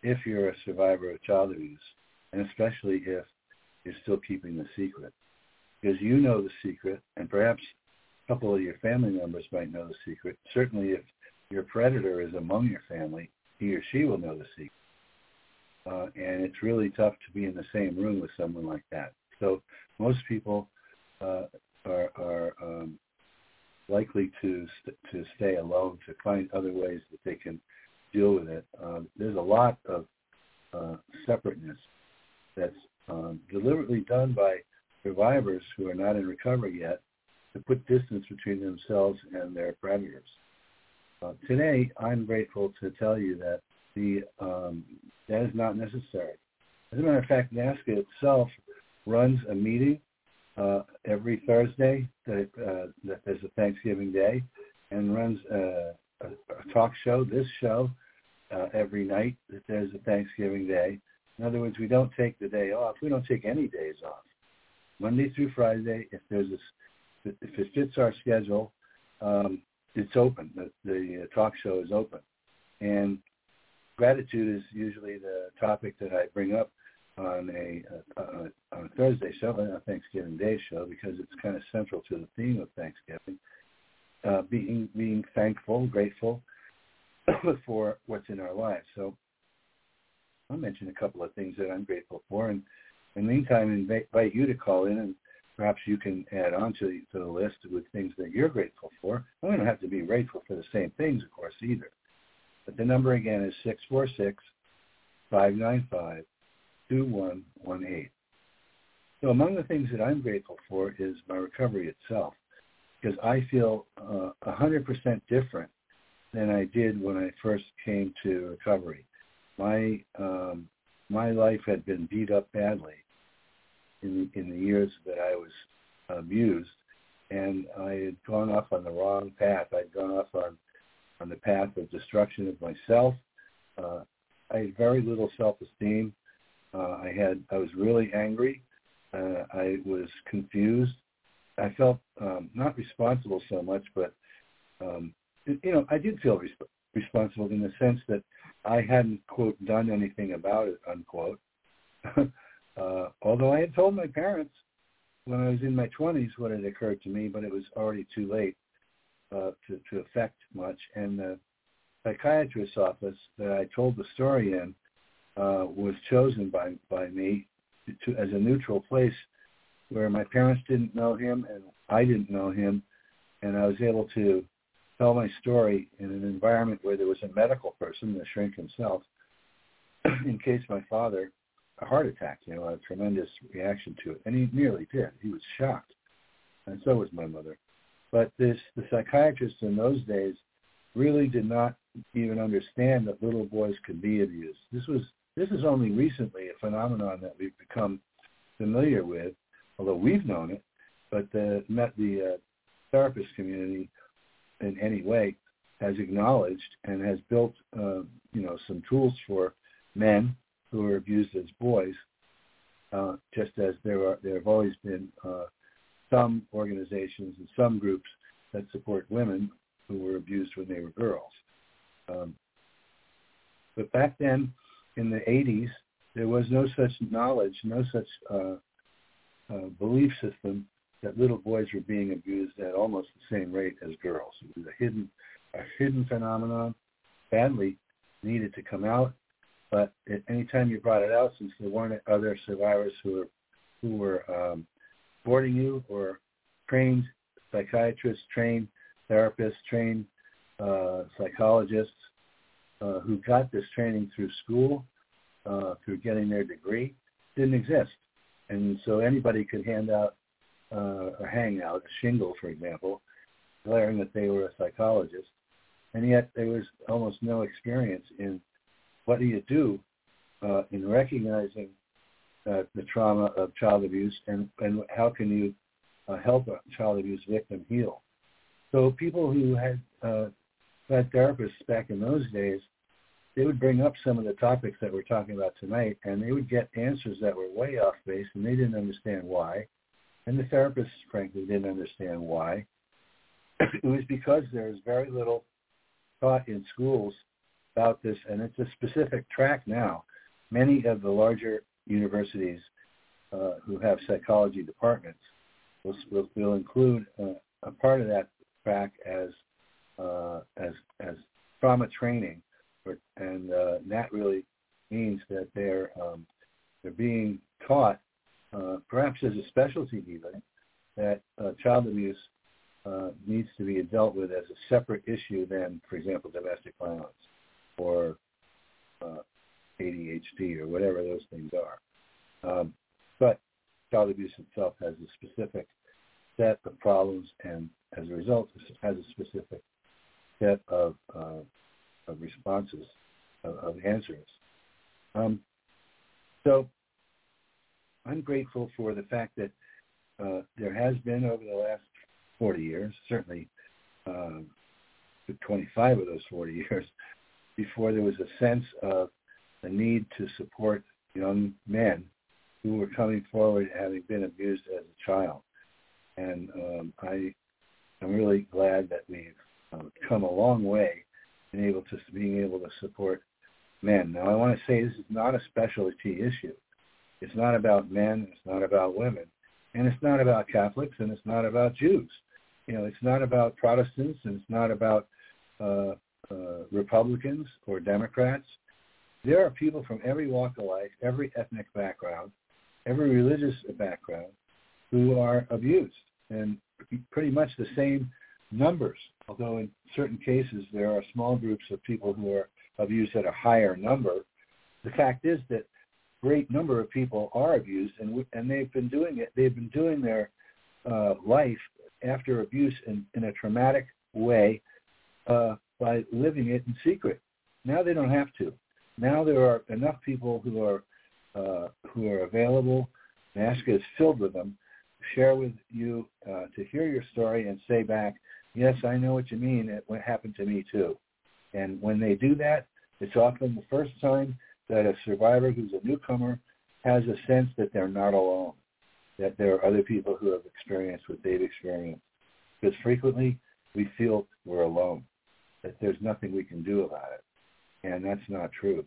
if you're a survivor of child abuse, and especially if you're still keeping the secret. Because you know the secret, and perhaps a couple of your family members might know the secret. Certainly if your predator is among your family, he or she will know the secret. Uh, and it's really tough to be in the same room with someone like that. So most people uh, are, are um, likely to st- to stay alone, to find other ways that they can deal with it. Um, there's a lot of uh, separateness that's um, deliberately done by survivors who are not in recovery yet to put distance between themselves and their predators. Uh, today, I'm grateful to tell you that the um, that is not necessary. As a matter of fact, NAASCA itself runs a meeting uh, every Thursday that, uh, that there's a Thanksgiving Day, and runs a, a, a talk show, this show, uh, every night that there's a Thanksgiving Day. In other words, we don't take the day off. We don't take any days off. Monday through Friday, if there's a, if it fits our schedule, um, it's open. The, the uh, talk show is open, and gratitude is usually the topic that I bring up on a, uh, on a Thursday show, a Thanksgiving Day show, because it's kind of central to the theme of Thanksgiving. Uh, being being thankful, grateful [coughs] for what's in our lives. So I'll mention a couple of things that I'm grateful for, and in the meantime, invite you to call in, and perhaps you can add on to, to the list with things that you're grateful for. I don't have to be grateful for the same things, of course, either. But the number again is 646-595-2118. So among the things that I'm grateful for is my recovery itself, because I feel uh, 100% different than I did when I first came to recovery. My um, my life had been beat up badly in in the years that I was abused, and I had gone off on the wrong path. I'd gone off on on the path of destruction of myself. Uh, I had very little self-esteem. Uh, I had I was really angry. Uh, I was confused. I felt um, not responsible so much, but um, you know I did feel resp- responsible in the sense that I hadn't quote done anything about it unquote. [laughs] uh, although I had told my parents when I was in my 20s what had occurred to me, but it was already too late uh, to, to affect much. And the psychiatrist's office that I told the story in uh, was chosen by, by me to, as a neutral place where my parents didn't know him and I didn't know him. And I was able to tell my story in an environment where there was a medical person, the shrink himself, [clears throat] in case my father, a heart attack, you know, a tremendous reaction to it. And he nearly did. He was shocked. And so was my mother. But this, the psychiatrists in those days really did not even understand that little boys could be abused. This was this is only recently a phenomenon that we've become familiar with, although we've known it, but the met the uh, therapist community in any way has acknowledged and has built uh, you know some tools for men who are abused as boys, uh, just as there are there have always been uh, some organizations and some groups that support women who were abused when they were girls. Um, but back then, in the 80s, there was no such knowledge, no such uh, uh, belief system that little boys were being abused at almost the same rate as girls. It was a hidden, a hidden phenomenon, badly needed to come out. But at any time you brought it out, since there weren't other survivors who were who were um, boarding you or trained psychiatrists, trained therapists, trained uh, psychologists uh, who got this training through school, uh, through getting their degree, didn't exist. And so anybody could hand out uh, or hang a shingle, for example, declaring that they were a psychologist. And yet there was almost no experience in what do you do uh, in recognizing uh, the trauma of child abuse and, and how can you uh, help a child abuse victim heal. So people who had uh, had therapists back in those days, they would bring up some of the topics that we're talking about tonight, and they would get answers that were way off base, and they didn't understand why. And the therapists, frankly, didn't understand why. [clears throat] it was because there was very little taught in schools about this, and it's a specific track now. Many of the larger universities uh, who have psychology departments will, will, will include uh, a part of that track as uh, as as trauma training, and uh, that really means that they're um, they're being taught, uh, perhaps as a specialty even, that uh, child abuse uh, needs to be dealt with as a separate issue than, for example, domestic violence or uh, ADHD or whatever those things are. Um, but child abuse itself has a specific set of problems and as a result has a specific set of, uh, of responses, of, of answers. Um, so I'm grateful for the fact that uh, there has been over the last 40 years, certainly um, 25 of those 40 [laughs] years, before there was a sense of the need to support young men who were coming forward having been abused as a child. And um, I am really glad that we've uh, come a long way in able to being able to support men. Now, I want to say this is not a specialty issue. It's not about men. It's not about women. And it's not about Catholics and it's not about Jews. You know, it's not about Protestants and it's not about uh, uh, Republicans or Democrats. There are people from every walk of life, every ethnic background, every religious background who are abused and pretty much the same numbers, although in certain cases there are small groups of people who are abused at a higher number. The fact is that great number of people are abused, and and they've been doing it. They've been doing their uh, life after abuse in, in a traumatic way uh, by living it in secret. Now they don't have to. Now there are enough people who are uh, who are available. NAASCA is filled with them. Share with you uh, to hear your story and say back, yes, I know what you mean. It happened to me too. And when they do that, it's often the first time that a survivor who's a newcomer has a sense that they're not alone, that there are other people who have experienced what they've experienced. Because frequently we feel we're alone, that there's nothing we can do about it. And that's not true.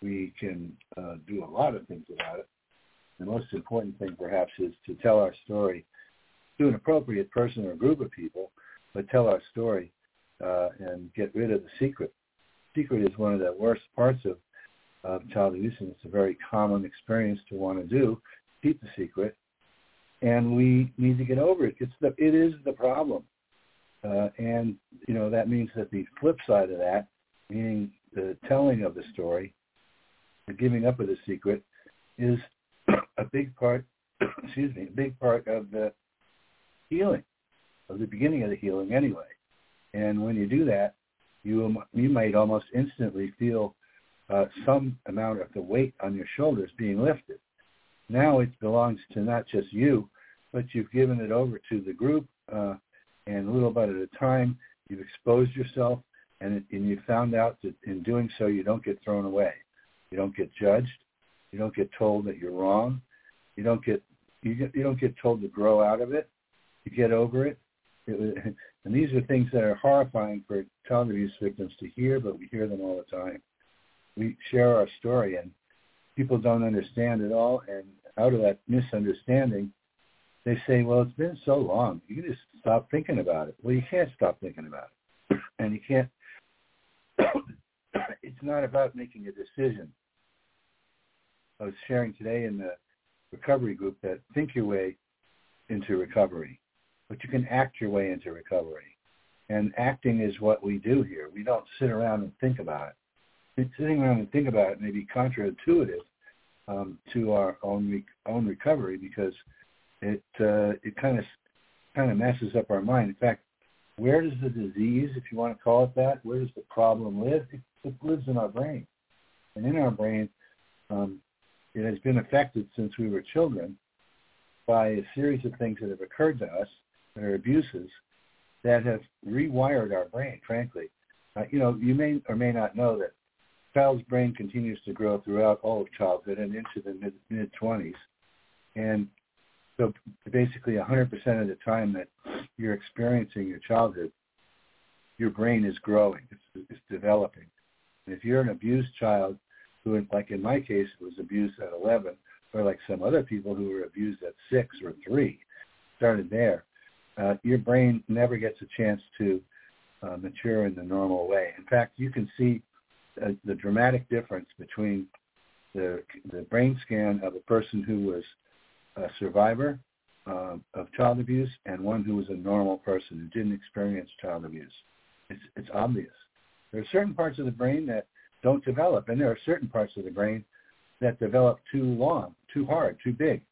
We can uh, do a lot of things about it. The most important thing perhaps is to tell our story to an appropriate person or group of people, but tell our story uh, and get rid of the secret. Secret is one of the worst parts of of child abuse, and it's a very common experience to want to do, keep the secret, and we need to get over it. It's the it is the problem, uh, and you know that means that the flip side of that, meaning the telling of the story, the giving up of the secret, is [clears throat] a big part. [clears throat] excuse me, a big part of the healing, of the beginning of the healing, anyway. And when you do that, you you might almost instantly feel uh, some amount of the weight on your shoulders being lifted. Now it belongs to not just you, but you've given it over to the group, uh, and little bit at a time, you've exposed yourself, and, and you found out that in doing so, you don't get thrown away. You don't get judged. You don't get told that you're wrong. You don't get you, get, you don't get told to grow out of it. You get over it. it. [laughs] And these are things that are horrifying for child abuse victims to hear, but we hear them all the time we share our story and people don't understand at all, and out of that misunderstanding, they say, well, it's been so long. You can just stop thinking about it. Well, you can't stop thinking about it. [clears throat] And you can't, [clears throat] it's not about making a decision. I was sharing today in the recovery group that think your way into recovery, but you can act your way into recovery. And acting is what we do here. We don't sit around and think about it. Sitting around and think about it may be counterintuitive um, to our own re- own recovery because it uh, it kind of kind of messes up our mind. In fact, where does the disease, if you want to call it that, where does the problem live? It, it lives in our brain, and in our brain, um, it has been affected since we were children by a series of things that have occurred to us that are abuses that have rewired our brain. Frankly, uh, you know, you may or may not know that child's brain continues to grow throughout all of childhood and into the mid twenties, and so basically 100% of the time that you're experiencing your childhood, your brain is growing, it's, it's developing. And if you're an abused child, who, like in my case, was abused at 11, or like some other people who were abused at six or three, started there, uh, your brain never gets a chance to uh, mature in the normal way. In fact, you can see uh, the dramatic difference between the the brain scan of a person who was a survivor uh, of child abuse and one who was a normal person who didn't experience child abuse. It's it's obvious. There are certain parts of the brain that don't develop, and there are certain parts of the brain that develop too long, too hard, too big.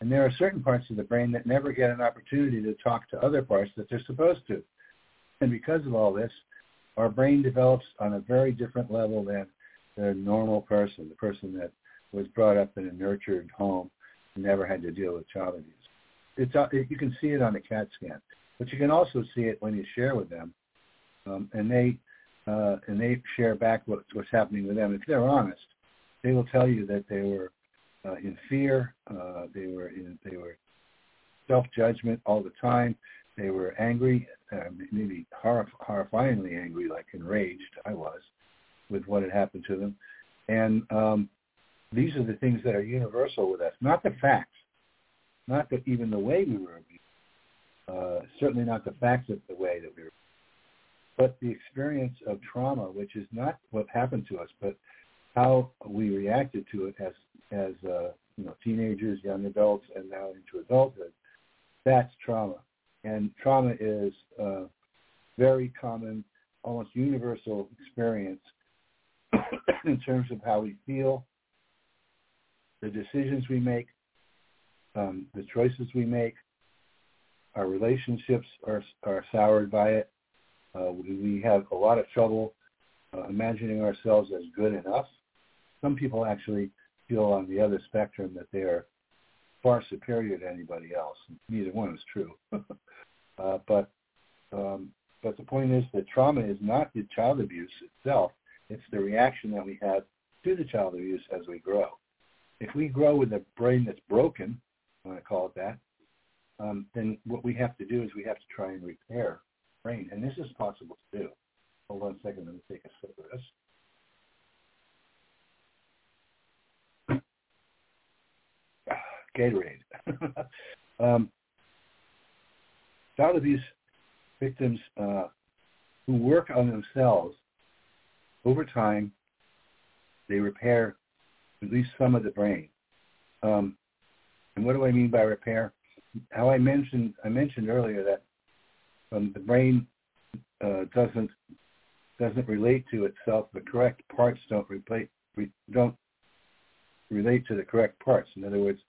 And there are certain parts of the brain that never get an opportunity to talk to other parts that they're supposed to. And because of all this, our brain develops on a very different level than the normal person, the person that was brought up in a nurtured home never had to deal with child abuse. It's, uh, you can see it on a CAT scan, but you can also see it when you share with them, um, and they uh, and they share back what's, what's happening with them. If they're honest, they will tell you that they were uh, in fear, uh, they were in, they were self judgment all the time. They were angry, uh, maybe horrif- horrifyingly angry, like enraged. I was with what had happened to them, and um, these are the things that are universal with us, not the facts, not the, even the way we were abused, uh, certainly not the facts of the way that we were, but the experience of trauma, which is not what happened to us, but how we reacted to it as as uh, you know teenagers, young adults, and now into adulthood. That's trauma, and trauma is a very common, almost universal experience [coughs] in terms of how we feel, the decisions we make, um, the choices we make, our relationships are are soured by it. Uh, we, have a lot of trouble uh, imagining ourselves as good enough some people actually feel on the other spectrum that they are far superior to anybody else. Neither one is true. [laughs] uh, but um, but the point is that trauma is not the child abuse itself. It's the reaction that we have to the child abuse as we grow. If we grow with a brain that's broken, I want to call it that, um, then what we have to do is we have to try and repair brain. And this is possible to do. Hold on a second. Let me take a sip of this. [sighs] Gatorade. [laughs] um, child abuse victims uh, who work on themselves over time, they repair at least some of the brain. Um, and what do I mean by repair? How I mentioned I mentioned earlier that um, the brain uh, doesn't doesn't relate to itself. The correct parts don't relate re, don't relate to the correct parts. In other words,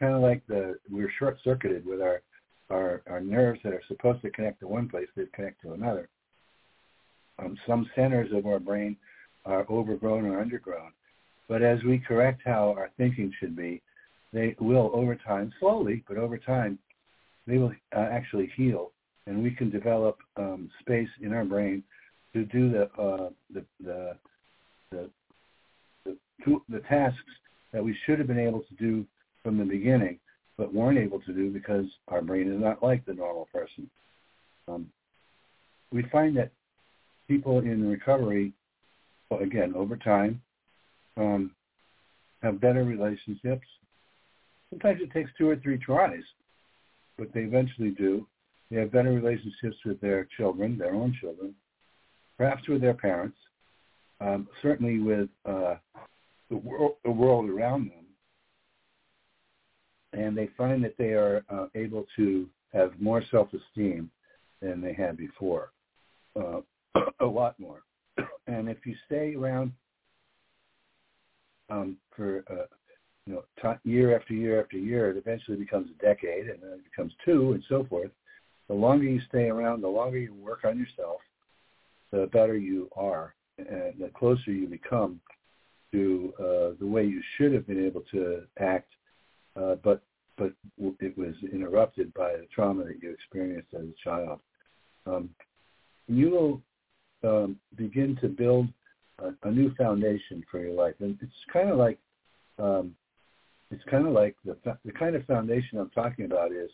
kind of like the we're short circuited with our, our our nerves that are supposed to connect to one place, they connect to another. Um, some centers of our brain are overgrown or undergrown, but as we correct how our thinking should be, they will over time, slowly, but over time, they will uh, actually heal, and we can develop um, space in our brain to do the uh, the the the, the, the tasks that we should have been able to do from the beginning, but weren't able to do because our brain is not like the normal person. Um, we find that people in recovery, well, again, over time, um, have better relationships. Sometimes it takes two or three tries, but they eventually do. They have better relationships with their children, their own children, perhaps with their parents, um, certainly with uh, the, wor- the world around them. And they find that they are uh, able to have more self-esteem than they had before, uh, [coughs] a lot more. [coughs] And if you stay around um, for uh, you know t- year after year after year, it eventually becomes a decade, and then it becomes two, and so forth. The longer you stay around, the longer you work on yourself, the better you are, and the closer you become to uh, the way you should have been able to act, uh, but but it was interrupted by the trauma that you experienced as a child. Um, you will um, begin to build a, new foundation for your life, and it's kind of like um, it's kind of like the the kind of foundation I'm talking about is,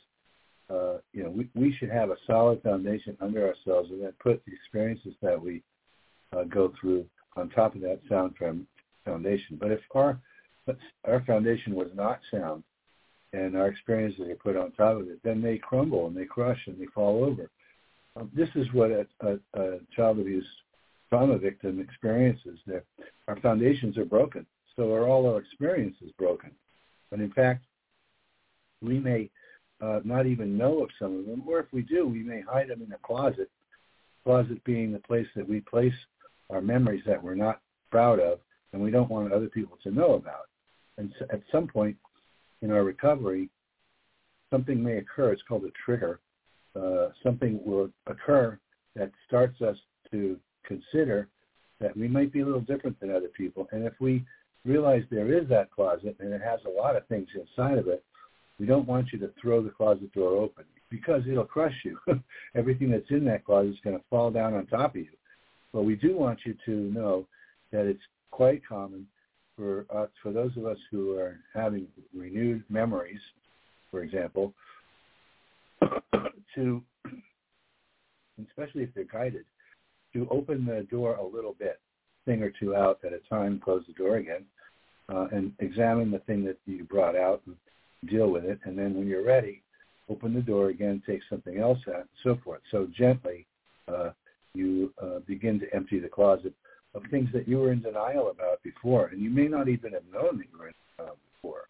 uh, you know, we we should have a solid foundation under ourselves, and then put the experiences that we uh, go through on top of that sound foundation. But if our our foundation was not sound, and our experiences are put on top of it, then they crumble and they crush and they fall over. Um, this is what a, a, a child abuse trauma victim experiences. That our foundations are broken, so are all our experiences broken. But in fact, we may uh, not even know of some of them, or if we do, we may hide them in a closet. Closet being the place that we place our memories that we're not proud of, and we don't want other people to know about. And so at some point in our recovery, something may occur. It's called a trigger uh, something will occur that starts us to consider that we might be a little different than other people. And if we realize there is that closet and it has a lot of things inside of it, we don't want you to throw the closet door open because it'll crush you. [laughs] Everything that's in that closet is going to fall down on top of you. But we do want you to know that it's quite common for us, for those of us who are having renewed memories, for example, [coughs] to, [coughs] especially if they're guided, to open the door a little bit, thing or two out at a time, close the door again, uh, and examine the thing that you brought out and deal with it. And then when you're ready, open the door again, take something else out, and so forth. So gently, uh, you uh, begin to empty the closet of things that you were in denial about before, and you may not even have known that you were in denial before.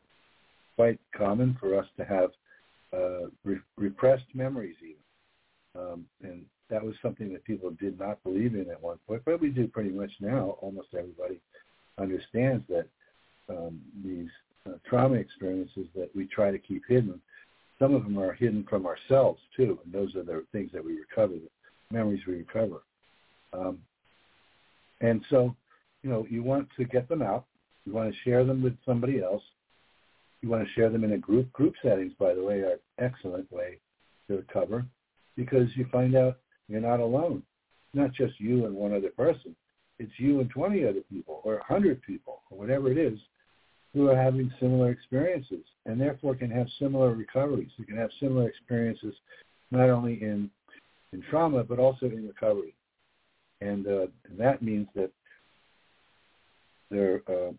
Quite common for us to have uh, re- repressed memories even. Um, and that was something that people did not believe in at one point, but we do pretty much now. Almost everybody understands that um, these uh, trauma experiences that we try to keep hidden, some of them are hidden from ourselves too, and those are the things that we recover, the memories we recover. Um, and so, you know, you want to get them out. You want to share them with somebody else you want to share them in a group. Group settings, by the way, are an excellent way to recover because you find out you're not alone. Not just you and one other person. It's you and 20 other people or 100 people or whatever it is who are having similar experiences and therefore can have similar recoveries. You can have similar experiences not only in, in trauma but also in recovery. And, uh, and that means that there uh,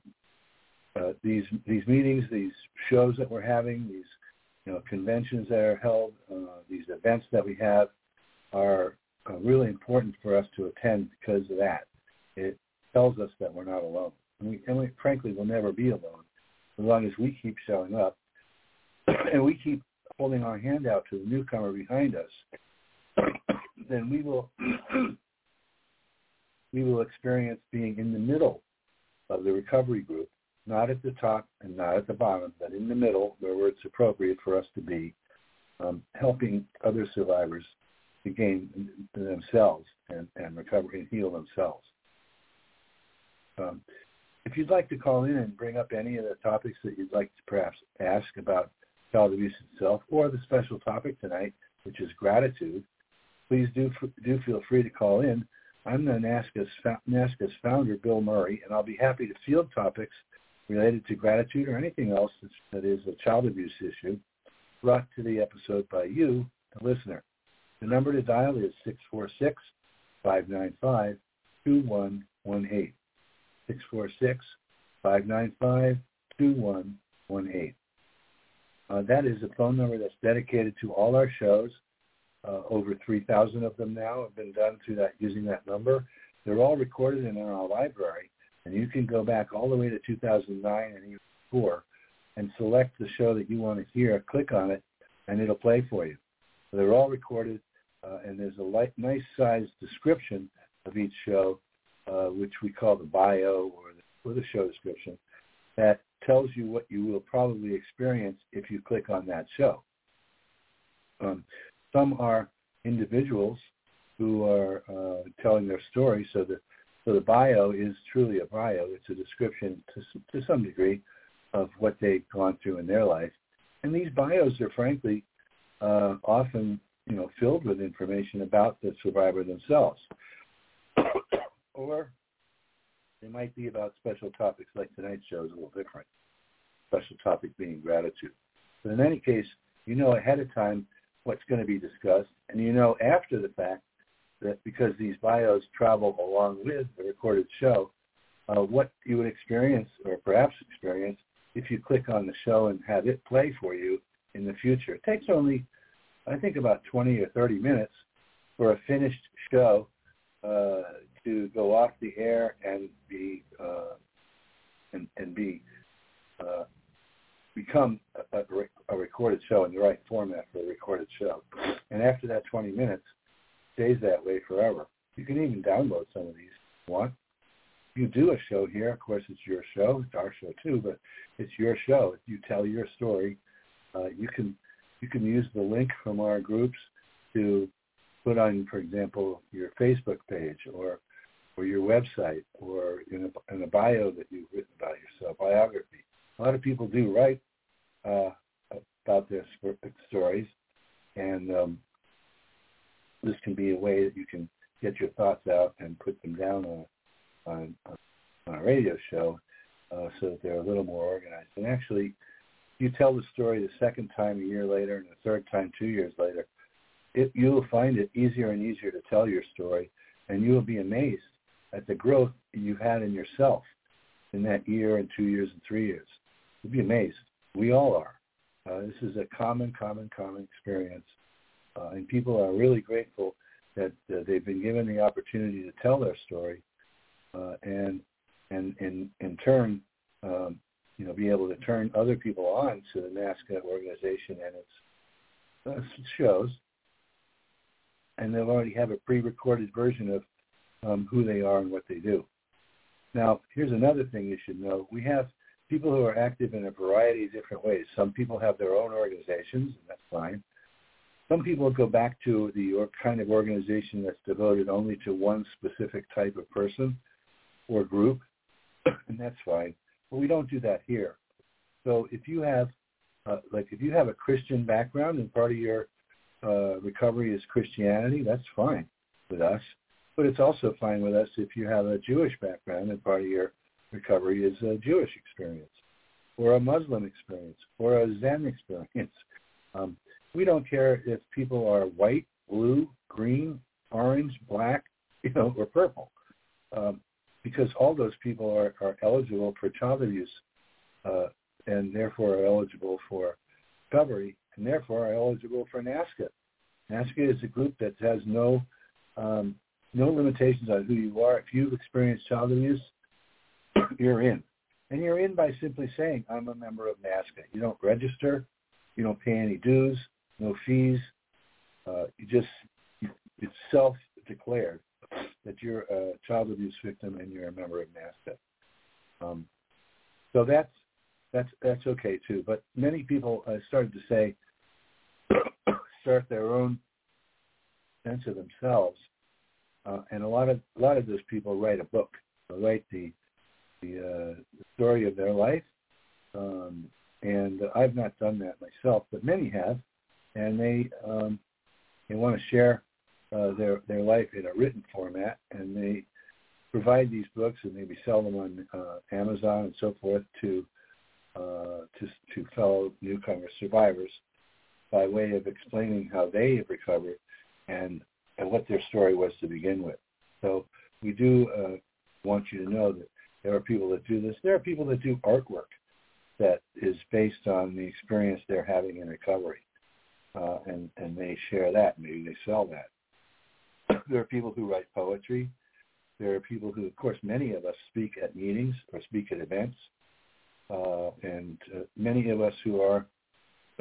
uh, these these meetings, these shows that we're having, these you know conventions that are held, uh, these events that we have, are uh, really important for us to attend because of that. It tells us that we're not alone, and we, and we frankly will never be alone as long as we keep showing up [clears throat] and we keep holding our hand out to the newcomer behind us. [clears throat] then we will [clears throat] we will experience being in the middle of the recovery group not at the top and not at the bottom, but in the middle where it's appropriate for us to be, um, helping other survivors gain themselves and, and recover and heal themselves. Um, if you'd like to call in and bring up any of the topics that you'd like to perhaps ask about child abuse itself or the special topic tonight, which is gratitude, please do, do feel free to call in. I'm the NAASCA's, NAASCA's founder, Bill Murray, and I'll be happy to field topics related to gratitude or anything else that is a child abuse issue brought to the episode by you, the listener. The number to dial is 646-595-2118. 646-595-2118. Uh, that is a phone number that's dedicated to all our shows. Uh, over 3,000 of them now have been done through that using that number. They're all recorded in our library, and you can go back all the way to 2009 and even before and select the show that you want to hear. Click on it, and it'll play for you. So they're all recorded, uh, and there's a light, nice sized description of each show, uh, which we call the bio or the, or the show description, that tells you what you will probably experience if you click on that show. Um, some are individuals who are uh, telling their story, so the so the bio is truly a bio. It's a description to to some degree of what they've gone through in their life, and these bios are frankly uh, often you know filled with information about the survivor themselves, [coughs] or they might be about special topics like tonight's show is a little different. Special topic being gratitude. But in any case, you know ahead of time what's going to be discussed, and you know after the fact that because these bios travel along with the recorded show, uh, what you would experience or perhaps experience if you click on the show and have it play for you in the future. It takes only, I think, about 20 or 30 minutes for a finished show uh, to go off the air and be uh, and, and be uh, become a, a, recorded show in the right format for a recorded show. And after that 20 minutes, stays that way forever. You can even download some of these if you. You do a show here. Of course, it's your show. It's our show too, but it's your show. You tell your story. Uh, you can you can use the link from our groups to put on, for example, your Facebook page or or your website or in a, in a bio that you've written about yourself, biography. A lot of people do write uh, about their stories, and um, this can be a way that you can get your thoughts out and put them down on on, on a radio show, uh, so that they're a little more organized. And actually, you tell the story the second time a year later, and the third time two years later, it, you will find it easier and easier to tell your story, and you will be amazed at the growth you've had in yourself in that year and two years and three years. You'll be amazed. We all are. Uh, this is a common, common, common experience, uh, and people are really grateful that uh, they've been given the opportunity to tell their story, uh, and and in in turn, um, you know, be able to turn other people on to the NAASCA organization and its uh, shows, and they'll already have a pre-recorded version of um, who they are and what they do. Now, here's another thing you should know. We have people who are active in a variety of different ways. Some people have their own organizations, and that's fine. Some people go back to the kind of organization that's devoted only to one specific type of person or group, [clears throat] and that's fine. We don't do that here. So if you have, uh, like, if you have a Christian background and part of your uh, recovery is Christianity, that's fine with us. But it's also fine with us if you have a Jewish background and part of your recovery is a Jewish experience or a Muslim experience or a Zen [laughs] experience. Um, we don't care if people are white, blue, green, orange, black, [laughs] you know, or purple, um, because all those people are, are eligible for child abuse uh, and therefore are eligible for recovery and therefore are eligible for NAASCA. NAASCA is a group that has no um, no limitations on who you are. If you've experienced child abuse, [coughs] you're in. And you're in by simply saying, I'm a member of NAASCA. You don't register. You don't pay any dues, no fees. Uh, you just, it's self-declared that you're a child abuse victim and you're a member of NAASCA. Um, so that's, that's, that's okay too. But many people uh, started to say, [coughs] start their own sense of themselves uh, and a lot of a lot of those people write a book, they write the the, uh, the story of their life. Um, and I've not done that myself, but many have, and they um, they want to share uh, their their life in a written format, and they provide these books and maybe sell them on uh, Amazon and so forth to uh, to to fellow newcomer survivors by way of explaining how they have recovered and and what their story was to begin with. So we do uh, want you to know that there are people that do this. There are people that do artwork. that is based on the experience they're having in recovery, uh, and and they share that. Maybe they sell that. There are people who write poetry. There are people who, of course, many of us speak at meetings or speak at events, uh, and uh, many of us who are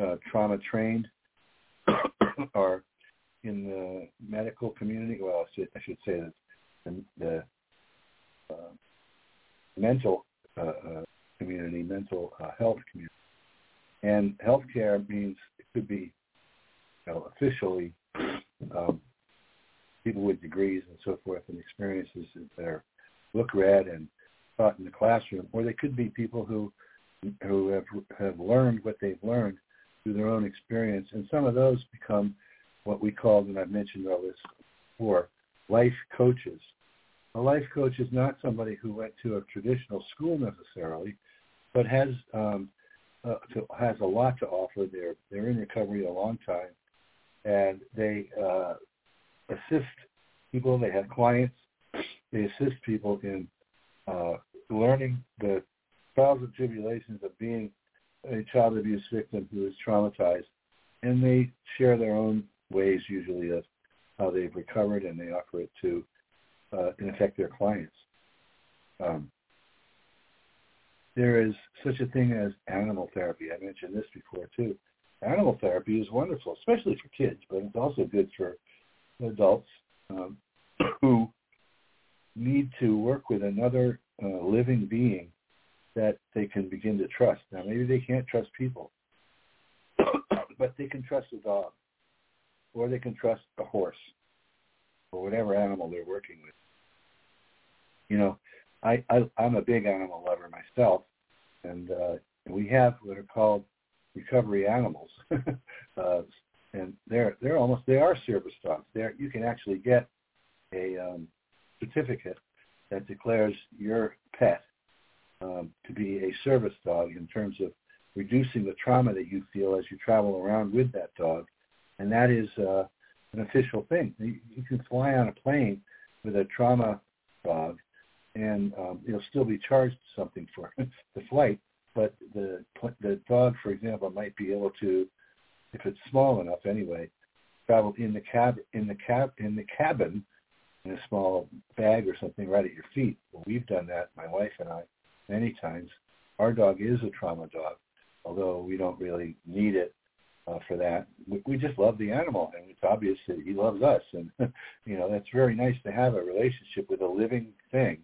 uh, trauma trained [coughs] are in the medical community. Well, I should, I should say that the, the uh, mental uh, uh, community, mental uh, health community. And healthcare means it could be you know, officially um, people with degrees and so forth and experiences that are look read and taught in the classroom, or they could be people who who have have learned what they've learned through their own experience, and some of those become what we call, and I've mentioned all this before, life coaches. A life coach is not somebody who went to a traditional school necessarily, but has um, uh, to, has a lot to offer. They're they're in recovery a long time, and they uh, assist people. They have clients. They assist people in uh, learning the trials and tribulations of being a child abuse victim who is traumatized, and they share their own ways usually of how they've recovered, and they offer it to, uh, in effect, their clients. Um, there is such a thing as animal therapy. I mentioned this before too. Animal therapy is wonderful, especially for kids, but it's also good for adults um, [coughs] who need to work with another uh, living being that they can begin to trust. Now, maybe they can't trust people, [coughs] but they can trust a dog, or they can trust a horse, or whatever animal they're working with. You know, I, I I'm a big animal lover myself, and uh, we have what are called recovery animals, [laughs] uh, and they're they're almost they are service dogs. There you can actually get a um, certificate that declares your pet um, to be a service dog in terms of reducing the trauma that you feel as you travel around with that dog, and that is uh, an official thing. You, you can fly on a plane with a trauma dog and um, you'll still be charged something for [laughs] the flight. But the the dog, for example, might be able to, if it's small enough anyway, travel in the cab in the cab in the cabin in a small bag or something right at your feet. Well, we've done that, my wife and I, many times. Our dog is a trauma dog, although we don't really need it uh, for that. We, we just love the animal, and it's obvious that he loves us. And [laughs] you know, that's very nice to have a relationship with a living thing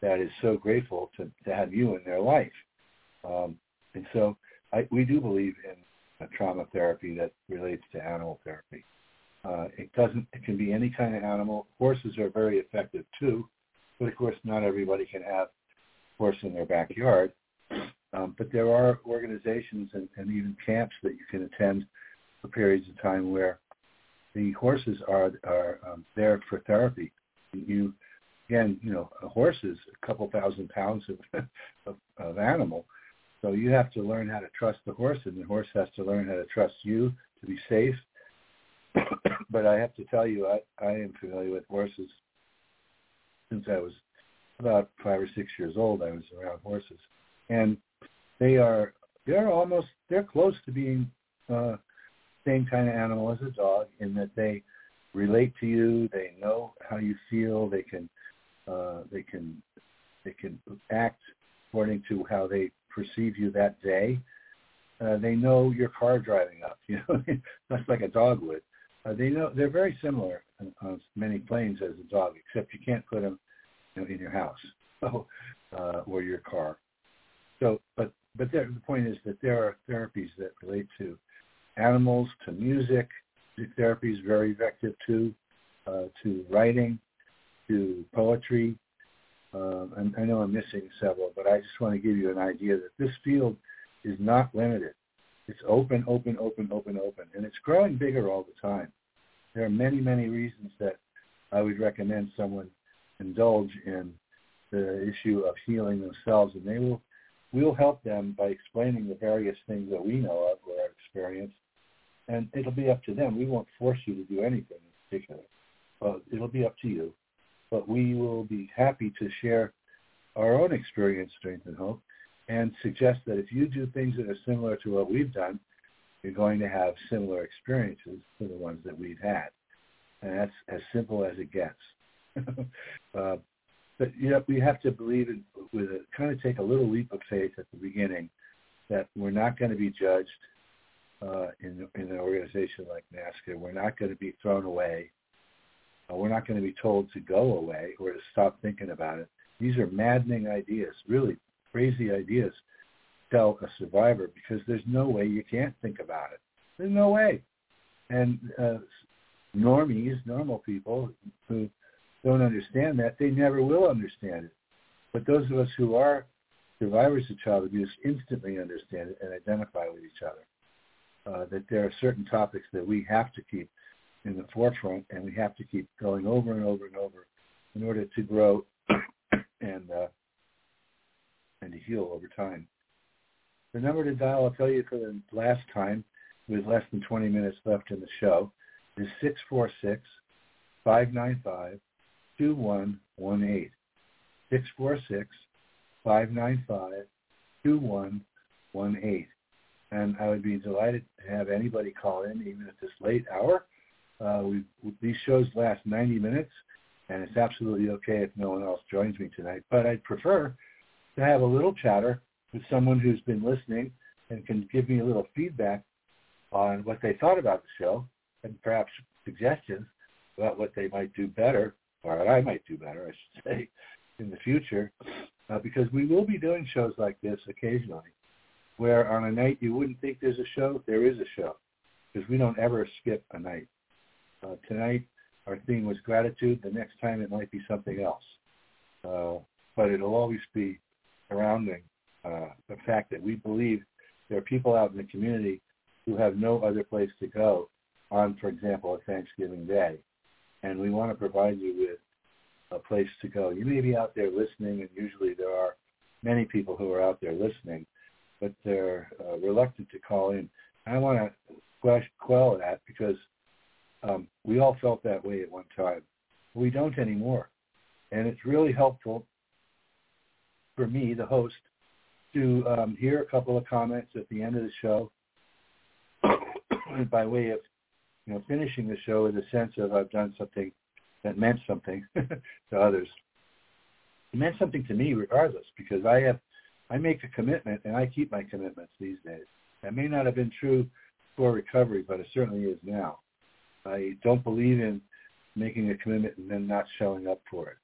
that is so grateful to, to have you in their life. Um, and so I, we do believe in trauma therapy that relates to animal therapy. Uh, it doesn't. It can be any kind of animal. Horses are very effective too, but of course, not everybody can have a horse in their backyard. Um, but there are organizations and, and even camps that you can attend for periods of time where the horses are are um, there for therapy. You again, you know, a horse is a couple thousand pounds of, [laughs] of, of animal. So you have to learn how to trust the horse, and the horse has to learn how to trust you to be safe. [coughs] but I have to tell you, I, I am familiar with horses since I was about five or six years old. I was around horses, and they are they're almost they're close to being uh, same kind of animal as a dog in that they relate to you. They know how you feel. They can uh, they can they can act according to how they perceive you that day. Uh, they know your car driving up, [laughs] you know, just like a dog would. Uh, they know they're very similar on, on many planes as a dog, except you can't put them you know, in your house [laughs] so, uh, or your car. So, but but there, the point is that there are therapies that relate to animals, to music. Music therapy is very effective too, uh, to writing, to poetry. Uh, I know I'm missing several, but I just want to give you an idea that this field is not limited. It's open, open, open, open, open, and it's growing bigger all the time. There are many, many reasons that I would recommend someone indulge in the issue of healing themselves, and they will we'll help them by explaining the various things that we know of or our experience, and it'll be up to them. We won't force you to do anything in particular, but it'll be up to you but we will be happy to share our own experience, strength, and hope. and suggest that if you do things that are similar to what we've done, you're going to have similar experiences to the ones that we've had. And that's as simple as it gets. [laughs] uh, but you know, we have to believe in, with a kind of take a little leap of faith at the beginning that we're not going to be judged uh, in in an organization like NAASCA. We're not going to be thrown away. Uh, we're not going to be told to go away or to stop thinking about it. These are maddening ideas, really crazy ideas. Tell a survivor because there's no way you can't think about it. There's no way. And uh, normies, normal people who don't understand that, they never will understand it. But those of us who are survivors of child abuse instantly understand it and identify with each other. Uh, that there are certain topics that we have to keep in the forefront and we have to keep going over and over and over in order to grow [coughs] and uh, and to heal over time. The number to dial, I'll tell you for the last time, with less than 20 minutes left in the show, is 646 595 2118. 646 595 2118. And I would be delighted to have anybody call in, even at this late hour. Uh, we, these shows last 90 minutes, and it's absolutely okay if no one else joins me tonight. But I'd prefer to have a little chatter with someone who's been listening and can give me a little feedback on what they thought about the show and perhaps suggestions about what they might do better or what I might do better, I should say, in the future. Uh, because we will be doing shows like this occasionally where on a night you wouldn't think there's a show, there is a show because we don't ever skip a night. Uh, tonight, our theme was gratitude. The next time it might be something else. Uh, but it'll always be surrounding uh, the fact that we believe there are people out in the community who have no other place to go on, for example, a Thanksgiving Day. And we want to provide you with a place to go. You may be out there listening, and usually there are many people who are out there listening, but they're uh, reluctant to call in. I want to quell that because um, we all felt that way at one time. We don't anymore. And it's really helpful for me, the host, to um, hear a couple of comments at the end of the show by way of you know finishing the show with a sense of I've done something that meant something [laughs] to others. It meant something to me regardless because I have I make a commitment and I keep my commitments these days. That may not have been true for recovery, but it certainly is now. I don't believe in making a commitment and then not showing up for it.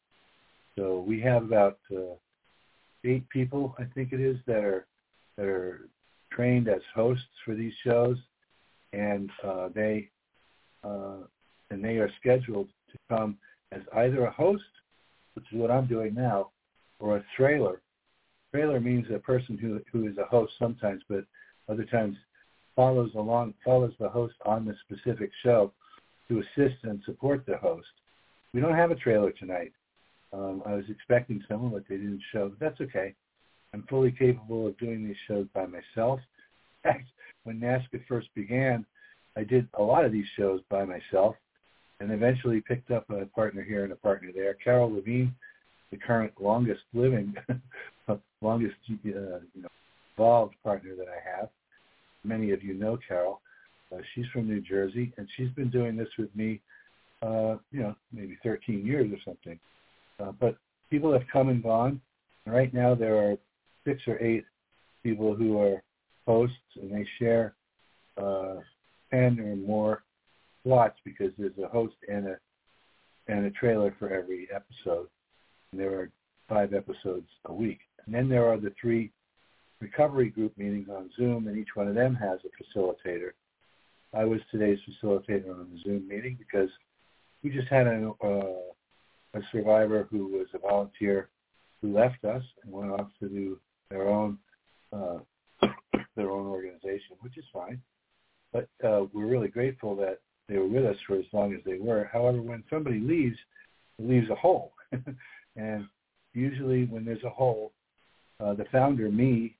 So we have about uh, eight people, I think it is, that are that are trained as hosts for these shows, and uh, they uh, and they are scheduled to come as either a host, which is what I'm doing now, or a trailer. Trailer means a person who who is a host sometimes, but other times follows along follows the host on the specific show to assist and support the host. We don't have a trailer tonight. Um, I was expecting someone, but they didn't show. But that's okay. I'm fully capable of doing these shows by myself. In fact, when NAASCA first began, I did a lot of these shows by myself and eventually picked up a partner here and a partner there. Carol Levine, the current longest living, [laughs] longest uh, you know, involved partner that I have. Many of you know Carol. Uh, she's from New Jersey, and she's been doing this with me, uh, you know, maybe 13 years or something. Uh, but people have come and gone. Right now, there are six or eight people who are hosts, and they share uh, 10 or more slots because there's a host and a and a trailer for every episode. And there are five episodes a week. And then there are the three recovery group meetings on Zoom, and each one of them has a facilitator. I was today's facilitator on the Zoom meeting because we just had a, uh, a survivor who was a volunteer who left us and went off to do their own uh, [coughs] their own organization, which is fine. But uh, we're really grateful that they were with us for as long as they were. However, when somebody leaves, it leaves a hole, [laughs] and usually when there's a hole, uh, the founder, me,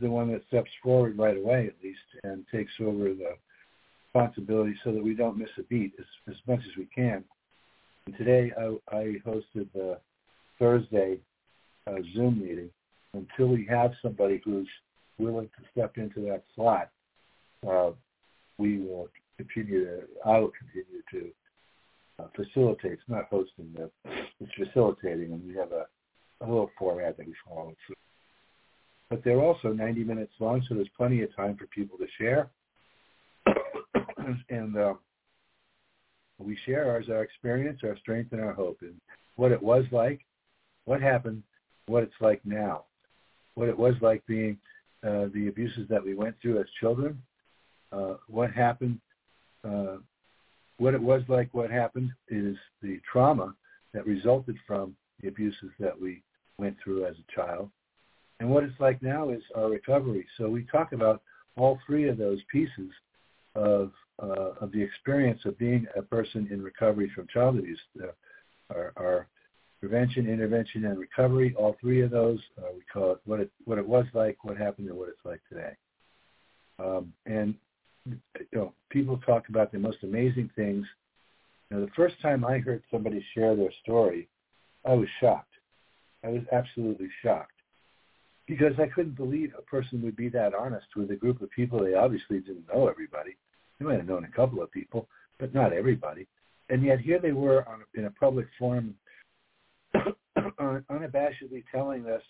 the one that steps forward right away at least and takes over the responsibility so that we don't miss a beat as, as much as we can. And today I, I hosted the Thursday uh, Zoom meeting, until we have somebody who's willing to step into that slot, uh, we will continue to, I will continue to uh, facilitate. It's not hosting, the, it's facilitating, and we have a, a little format that we follow. But they're also 90 minutes long, so there's plenty of time for people to share. And uh, we share ours, our experience, our strength, and our hope, and what it was like, what happened, what it's like now, what it was like being uh, the abuses that we went through as children, uh, what happened, uh, what it was like, what happened is the trauma that resulted from the abuses that we went through as a child. And what it's like now is our recovery. So we talk about all three of those pieces of uh, of the experience of being a person in recovery from child abuse. Uh, our, our, prevention, intervention, and recovery, all three of those, uh, we call it what it what it was like, what happened, and what it's like today. Um, and you know, people talk about the most amazing things. Know, the first time I heard somebody share their story, I was shocked. I was absolutely shocked because I couldn't believe a person would be that honest with a group of people. They obviously didn't know everybody. They might have known a couple of people, but not everybody. And yet here they were on, in a public forum, [coughs] unabashedly telling us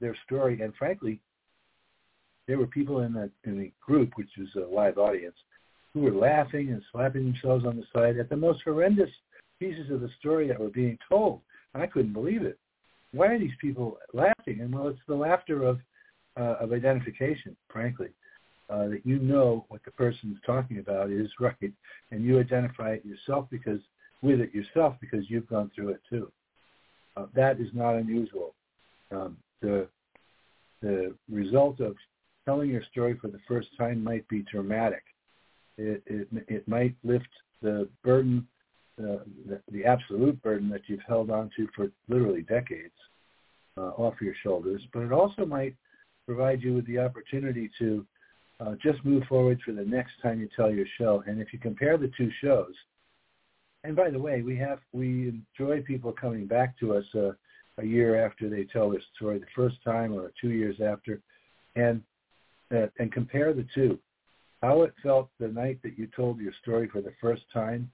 their story. And frankly, there were people in the in the group, which was a live audience, who were laughing and slapping themselves on the side at the most horrendous pieces of the story that were being told. And I couldn't believe it. Why are these people laughing? And well, it's the laughter of uh, of identification, frankly uh, that you know what the person is talking about is right, and you identify it yourself because with it yourself because you've gone through it too. Uh, that is not unusual. Um, the the result of telling your story for the first time might be dramatic. It it, it might lift the burden, uh, the, the absolute burden that you've held on to for literally decades uh, off your shoulders, but it also might provide you with the opportunity to uh, just move forward for the next time you tell your show. And if you compare the two shows, and by the way, we have we enjoy people coming back to us uh, a year after they tell their story the first time, or two years after, and uh, and compare the two, how it felt the night that you told your story for the first time,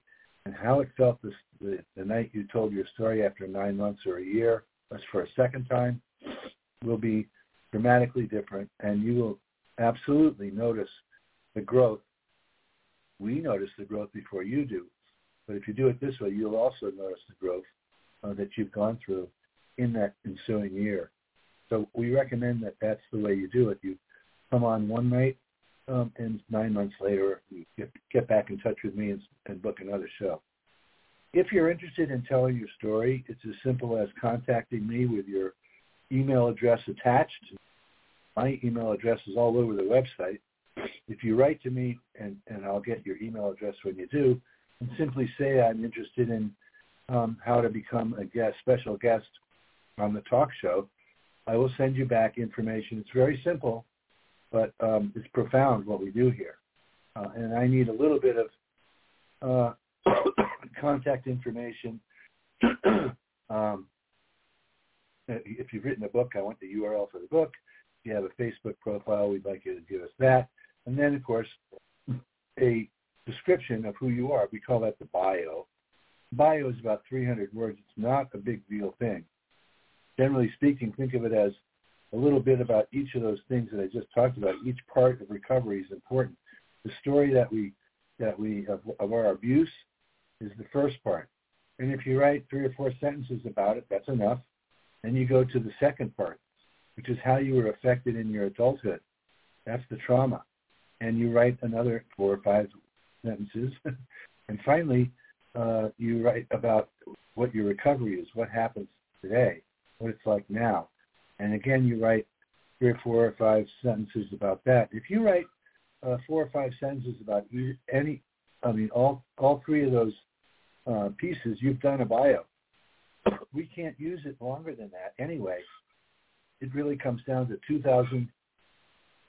and how it felt the the night you told your story after nine months or a year, that's for a second time, will be dramatically different, and you will absolutely notice the growth. We notice the growth before you do. But if you do it this way, you'll also notice the growth uh, that you've gone through in that ensuing year. So we recommend that that's the way you do it. You come on one night, um, and nine months later, you get, get back in touch with me and, and book another show. If you're interested in telling your story, it's as simple as contacting me with your email address attached my email address is all over the website. If you write to me, and, and I'll get your email address when you do, and simply say I'm interested in um, how to become a guest, special guest on the talk show, I will send you back information. It's very simple, but um, it's profound what we do here. Uh, and I need a little bit of uh, [coughs] contact information. [coughs] um, if you've written a book, I want the URL for the book you have a Facebook profile, we'd like you to give us that. And then, of course, a description of who you are. We call that the bio. Bio is about 300 words. It's not a big deal thing. Generally speaking, think of it as a little bit about each of those things that I just talked about. Each part of recovery is important. The story that we that we of, of our abuse is the first part. And if you write three or four sentences about it, that's enough. Then you go to the second part which is how you were affected in your adulthood. That's the trauma. And you write another four or five sentences. [laughs] and finally, uh, you write about what your recovery is, what happens today, what it's like now. And again, you write three or four or five sentences about that. If you write uh, four or five sentences about any, I mean, all all three of those uh, pieces, you've done a bio. We can't use it longer than that anyway it really comes down to 2,000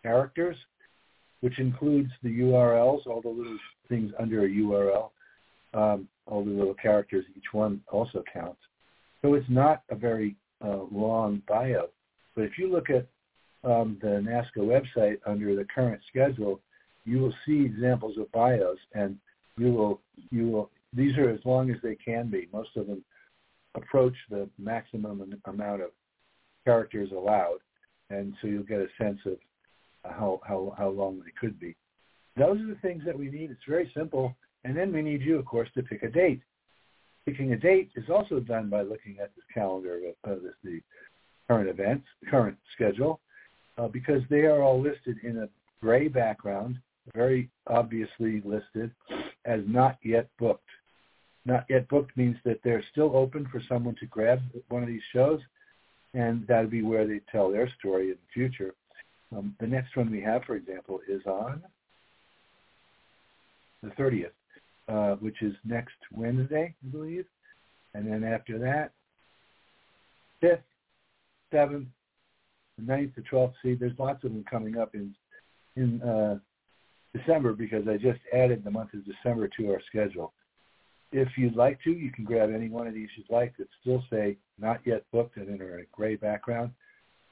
characters, which includes the URLs, all the little things under a URL, um, all the little characters, each one also counts. So it's not a very uh, long bio. But if you look at um, the NAASCA website under the current schedule, you will see examples of bios, and you will you will these are as long as they can be. Most of them approach the maximum amount of characters allowed, and so you'll get a sense of how how how long they could be. Those are the things that we need. It's very simple, and then we need you, of course, to pick a date. Picking a date is also done by looking at the calendar of uh, the current events, current schedule, uh, because they are all listed in a gray background, very obviously listed as not yet booked. Not yet booked means that they're still open for someone to grab one of these shows, and that'll be where they tell their story in the future. Um, the next one we have, for example, is on the 30th, uh, which is next Wednesday, I believe. And then after that, 5th, 7th, the 9th, the 12th. See, there's lots of them coming up in in uh, December because I just added the month of December to our schedule. If you'd like to, you can grab any one of these you'd like that still say not yet booked and in a gray background.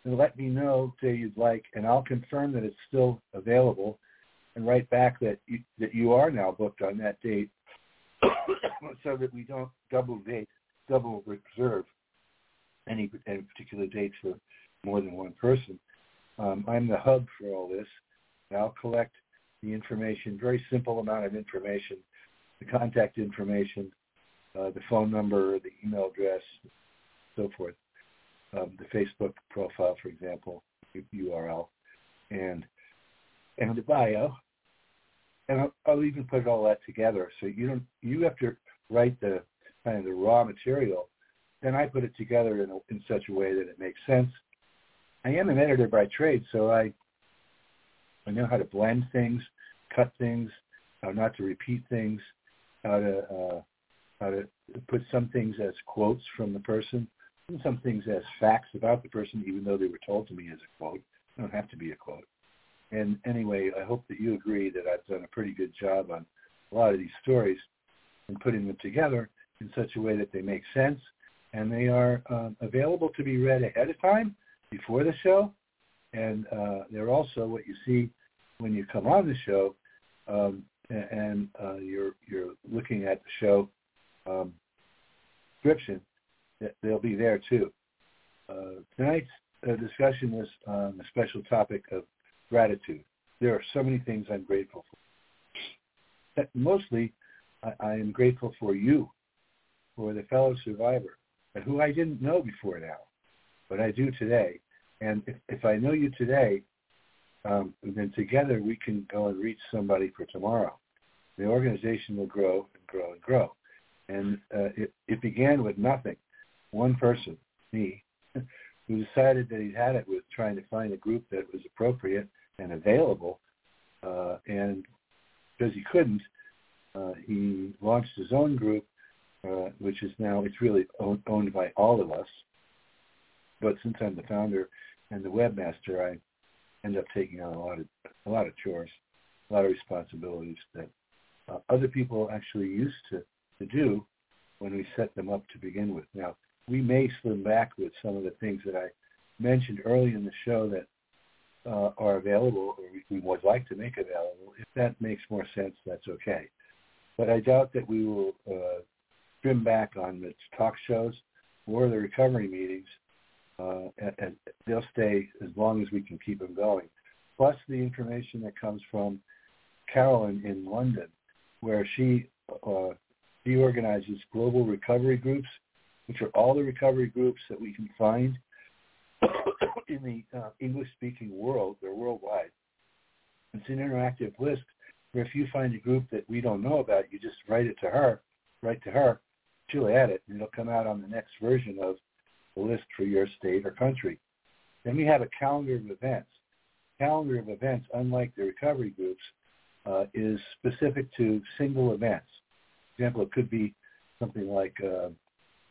And let me know say you'd like, and I'll confirm that it's still available and write back that you, that you are now booked on that date [coughs] so that we don't double date, double reserve any, any particular dates for more than one person. Um, I'm the hub for all this. And I'll collect the information, very simple amount of information, the contact information, uh, the phone number, the email address, so forth, um, the Facebook profile, for example, URL, and and the bio, and I'll, I'll even put all that together. So you don't you have to write the kind of the raw material, then I put it together in a, in such a way that it makes sense. I am an editor by trade, so I I know how to blend things, cut things, how not to repeat things, how to uh, how to put some things as quotes from the person, and some things as facts about the person, even though they were told to me as a quote. They don't have to be a quote. And anyway, I hope that you agree that I've done a pretty good job on a lot of these stories and putting them together in such a way that they make sense and they are um, available to be read ahead of time before the show and uh, they're also what you see when you come on the show, um, and uh, you're you're looking at the show um, description. They'll be there too. Uh, tonight's uh, discussion was on the special topic of gratitude. There are so many things I'm grateful for. Mostly, I, I am grateful for you, for the fellow survivor, and who I didn't know before now, but I do today and if, if I know you today, um, then together we can go and reach somebody for tomorrow. The organization will grow and grow and grow. And uh, it, it began with nothing. One person, me, [laughs] who decided that he'd had it with trying to find a group that was appropriate and available. Uh, and because he couldn't, uh, he launched his own group, uh, which is now, it's really owned, owned by all of us. But since I'm the founder and the webmaster, I end up taking on a lot of a lot of chores, a lot of responsibilities that uh, other people actually used to to do when we set them up to begin with. Now we may slim back with some of the things that I mentioned early in the show that uh, are available or we, would like to make available. If that makes more sense, that's okay. But I doubt that we will uh, trim back on the talk shows or the recovery meetings uh, and, they'll stay as long as we can keep them going. Plus the information that comes from Carolyn in London, where she uh, she organizes global recovery groups, which are all the recovery groups that we can find [coughs] in the uh, English-speaking world. They're worldwide. It's an interactive list where if you find a group that we don't know about, you just write it to her, write to her, she'll add it, and it'll come out on the next version of list for your state or country. Then we have a calendar of events. Calendar of events, unlike the recovery groups, uh, is specific to single events. For example, it could be something like uh,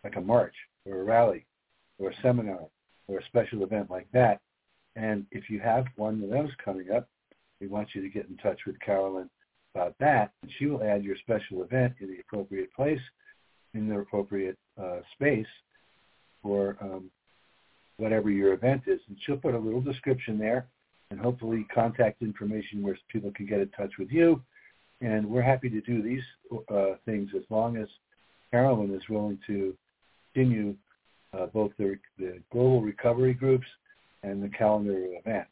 like a march or a rally or a seminar or a special event like that. And if you have one of those coming up, we want you to get in touch with Carolyn about that, and she will add your special event in the appropriate place, in the appropriate uh, space, for um, whatever your event is. And she'll put a little description there and hopefully contact information where people can get in touch with you. And we're happy to do these uh, things as long as Carolyn is willing to continue uh, both the, the, global recovery groups and the calendar of events.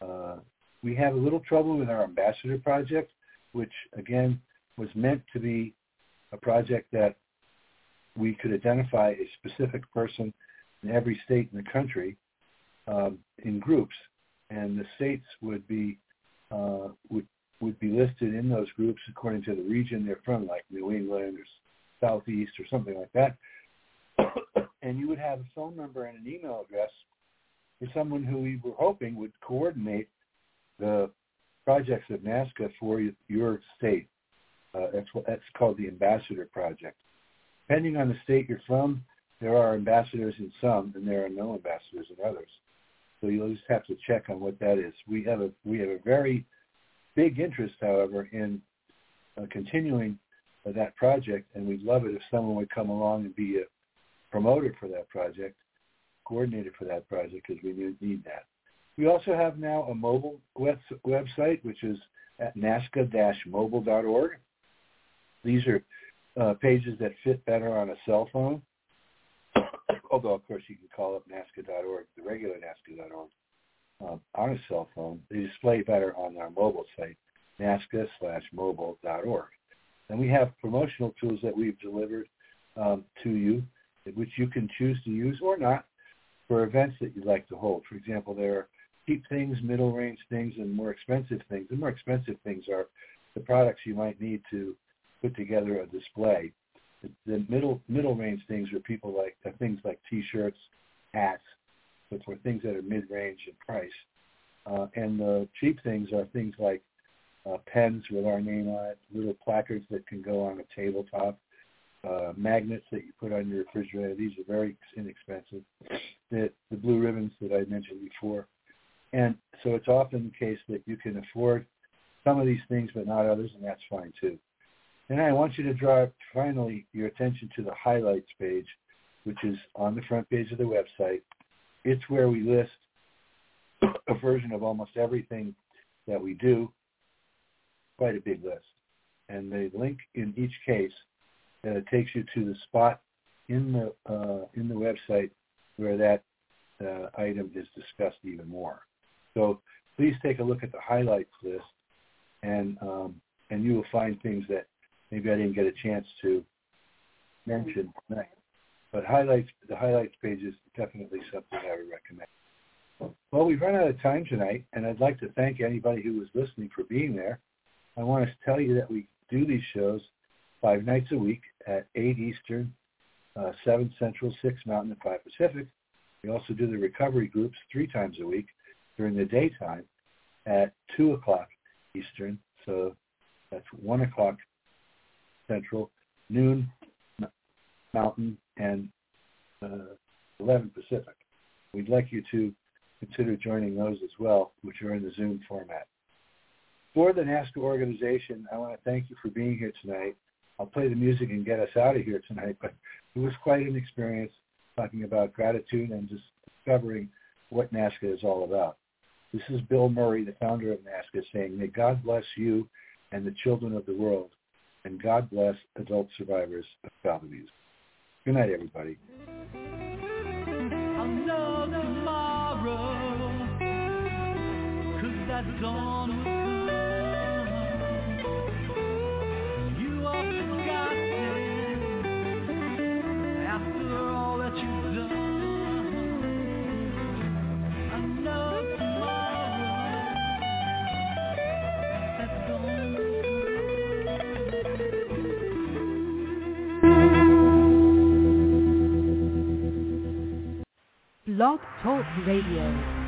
Uh, we have a little trouble with our ambassador project, which again was meant to be a project that we could identify a specific person in every state in the country um, in groups, and the states would be uh, would would be listed in those groups according to the region they're from, like New England or Southeast or something like that. [coughs] and you would have a phone number and an email address for someone who we were hoping would coordinate the projects of NAASCA for your state. Uh, that's what that's called the Ambassador Project. Depending on the state you're from, there are ambassadors in some, and there are no ambassadors in others. So you'll just have to check on what that is. We have a we have a very big interest, however, in uh, continuing uh, that project, and we'd love it if someone would come along and be a promoter for that project, coordinator for that project, because we need that. We also have now a mobile web- website, which is at naasca-mobile.org. These are uh, pages that fit better on a cell phone. Although, of course, you can call up NAASCA.org, the regular NAASCA.org, um, on a cell phone. They display better on our mobile site, NAASCA slash mobile.org. And we have promotional tools that we've delivered um, to you, which you can choose to use or not for events that you'd like to hold. For example, there are cheap things, middle range things, and more expensive things. The more expensive things are the products you might need to put together a display. The, the middle middle range things are people like uh, things like T-shirts, hats, but for things that are mid range in price. Uh, and the cheap things are things like uh, pens with our name on it, little placards that can go on a tabletop, uh, magnets that you put on your refrigerator. These are very inexpensive. The, the blue ribbons that I mentioned before. And so it's often the case that you can afford some of these things but not others, and that's fine too. And I want you to draw finally your attention to the highlights page, which is on the front page of the website. It's where we list a version of almost everything that we do, quite a big list. And the link in each case uh, takes you to the spot in the uh, in the website where that uh, item is discussed even more. So please take a look at the highlights list, and um, and you will find things that maybe I didn't get a chance to mention tonight. But highlights, the highlights page is definitely something I would recommend. Well, we've run out of time tonight, and I'd like to thank anybody who was listening for being there. I want to tell you that we do these shows five nights a week at 8 Eastern, uh, 7 Central, 6 Mountain, and 5 Pacific. We also do the recovery groups three times a week during the daytime at 2 o'clock Eastern. So that's 1 o'clock Central, noon Mountain, and uh, 11 Pacific. We'd like you to consider joining those as well, which are in the Zoom format. For the NAASCA organization, I want to thank you for being here tonight. I'll play the music and get us out of here tonight, but it was quite an experience talking about gratitude and just discovering what NAASCA is all about. This is Bill Murray, the founder of NAASCA, saying, may God bless you and the children of the world, and God bless adult survivors of child abuse. Good night, everybody. Blog Talk Radio.